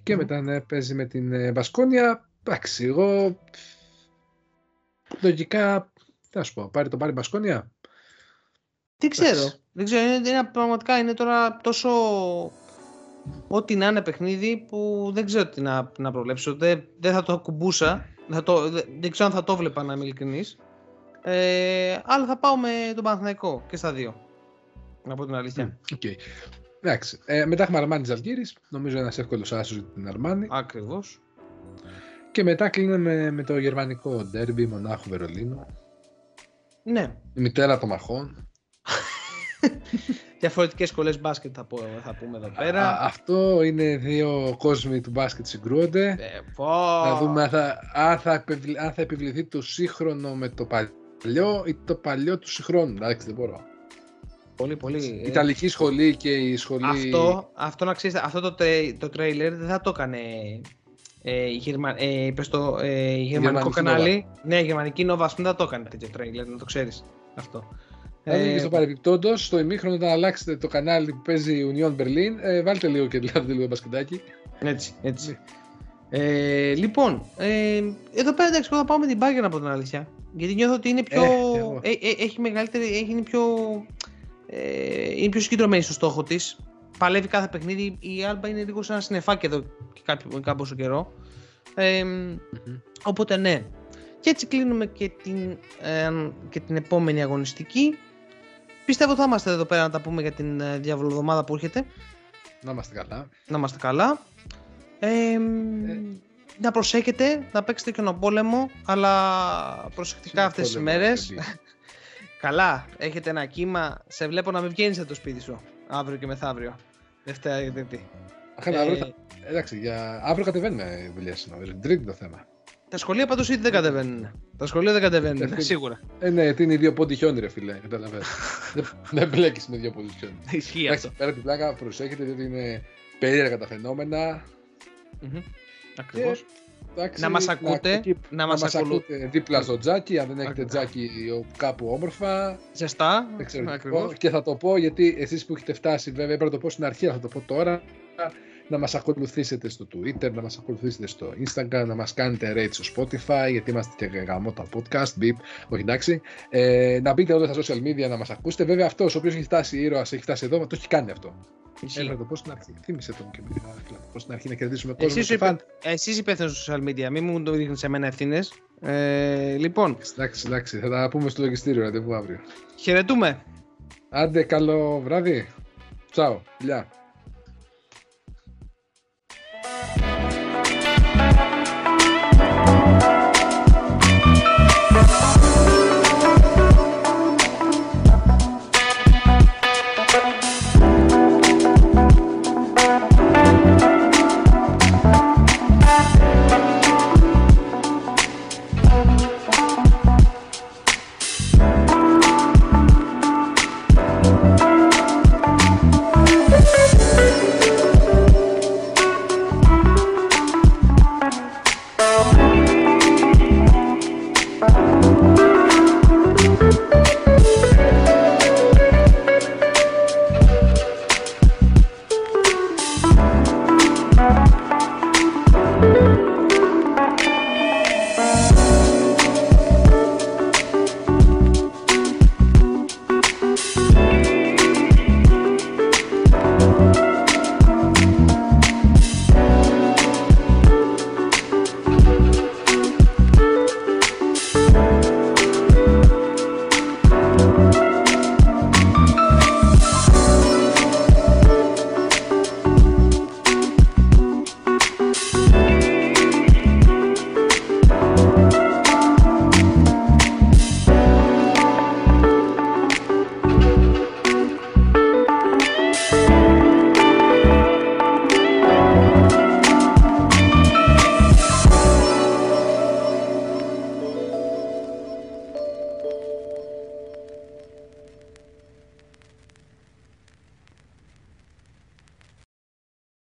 Και Μμμ. μετά ναι, παίζει με την ε, Μπασκόνια. Εντάξει, εγώ λογικά, τι να σου πω, πάρει το πάρει η Μπασκόνια. Δεν ξέρω. εντάξει. Δεν ξέρω. Είναι, είναι, πραγματικά είναι τώρα τόσο. Ό,τι να είναι παιχνίδι που δεν ξέρω τι να, να προβλέψω. Δεν, δεν θα το ακουμπούσα. Θα το, δεν, δεν ξέρω αν θα το βλέπα να είμαι ειλικρινής. Ε, αλλά θα πάω με τον Παναθηναϊκό και στα δύο. Να πω την αλήθεια. Οκ. Εντάξει. Ε, μετά έχουμε Αρμάνι Ζαλγκύρης. Νομίζω ένας εύκολος άσος για την Αρμάνι. Ακριβώς. Και μετά κλείνουμε με το γερμανικό ντέρμπι Μονάχου Βερολίνο. Ναι. Η μητέρα των μαχών. Διαφορετικές σχολές μπάσκετ θα, πω, θα πούμε εδώ πέρα. Α, αυτό είναι δύο κόσμοι του μπάσκετ συγκρούονται. Ε, πω. Να δούμε αν θα, αν, θα επιβλη- αν θα επιβληθεί το σύγχρονο με το παλιό ή το παλιό του σύγχρονου. Εντάξει, δεν μπορώ. Πολύ, πολύ. Η ε, Ιταλική σχολή και η σχολή. Αυτό, αυτό να ξέρετε, αυτό το, τρέι, το τρέιλερ δεν θα το έκανε ε, η, Γερμα, ε, πες το, ε, η γερμανικό γερμανική κανάλι. Ναι, η γερμανική Nova, ας πούμε, δεν θα το έκανε τέτοιο τρέιλερ, να το ξέρεις αυτό. Αν Ε, ε, στο παρεμπιπτόντως, στο ημίχρονο όταν αλλάξετε το κανάλι που παίζει η Union Berlin, ε, βάλτε λίγο και δηλαδή λίγο μπασκετάκι. Έτσι, έτσι. Ε, λοιπόν, ε, εδώ πέρα εντάξει, εγώ θα πάω με την Bayern από την αλήθεια. Γιατί νιώθω ότι είναι πιο. Ε, εγώ. ε, ε, έχει μεγαλύτερη. Έχει, είναι πιο. Ε, είναι πιο συγκεντρωμένη στο στόχο της. Παλεύει κάθε παιχνίδι. Η Alba είναι λίγο σαν ένα συννεφάκι εδώ και κάποιο, κάποιο καιρό. Ε, Οπότε ναι. Και έτσι κλείνουμε και την, ε, και την επόμενη αγωνιστική. Πιστεύω θα είμαστε εδώ πέρα να τα πούμε για την ε, διαβολοδομάδα που έρχεται. Να είμαστε καλά. Να είμαστε καλά. Ε, να προσέχετε, να παίξετε και τον πόλεμο, αλλά προσεκτικά αυτές τις Πόλεμο, μέρες. Παιδί. καλά, έχετε ένα κύμα, σε βλέπω να μην βγαίνεις από το σπίτι σου, αύριο και μεθαύριο. Δευτέρα και Τρίτη. Αχ, Ε, αύριο, θα- εντάξει, για... αύριο κατεβαίνουμε δουλειά συνόδου. Την Τρίτη το θέμα. Τα σχολεία πάντως ήδη δεν κατεβαίνουν. Τα σχολεία δεν κατεβαίνουν, Κατεβαίνουν. σίγουρα. Ε, ναι, τι είναι οι δύο πόντι χιόνι, ρε φίλε. Καταλαβαίνω. Δεν- Δεν μπλέκει με δύο πόντι χιόνι. Ισχύει Εντάξει, αυτό. πέρα την πλάκα, προσέχετε διότι είναι περίεργα τα φαινόμενα. Μμμ. Ακριβώς. Εντάξει, Να μας ακούτε, εκεί- να μας μας ακολου- ακούτε δίπλα στο τζάκι, αν δεν έχετε Ακριβώς. τζάκι ο- κάπου όμορφα. Ζεστά, Δεν ξέρω τι να ακριβώς. πω. Και θα το πω γιατί εσείς που έχετε φτάσει, βέβαια έπρεπε να το πω στην αρχή, αλλά θα το πω τώρα. Να μας ακολουθήσετε στο Twitter, να μας ακολουθήσετε στο Instagram, να μας κάνετε rate στο Spotify, γιατί είμαστε και γαμό τα podcast, beep, όχι εντάξει. Ε, να μπείτε όλα στα social media να μας ακούσετε. Βέβαια αυτός ο οποίος έχει φτάσει ήρωας, έχει φτάσει εδώ, το έχει κάνει αυτό. Ισχύει. Έπρεπε να το πω στην αρχή; Θύμισε τον και μετά να το πω στην αρχή να κερδίσουμε κόσμο Εσείς, και είπε, φαν. εσείς υπεύθυνοι στο social media, μην μου το δείχνετε σε μένα ευθύνες. Ε, λοιπόν, Εντάξει, εντάξει, θα τα πούμε στο λογιστήριο ραντεβού αύριο. χαιρετούμε. Άντε, καλό βράδυ. Τσάου. Γεια.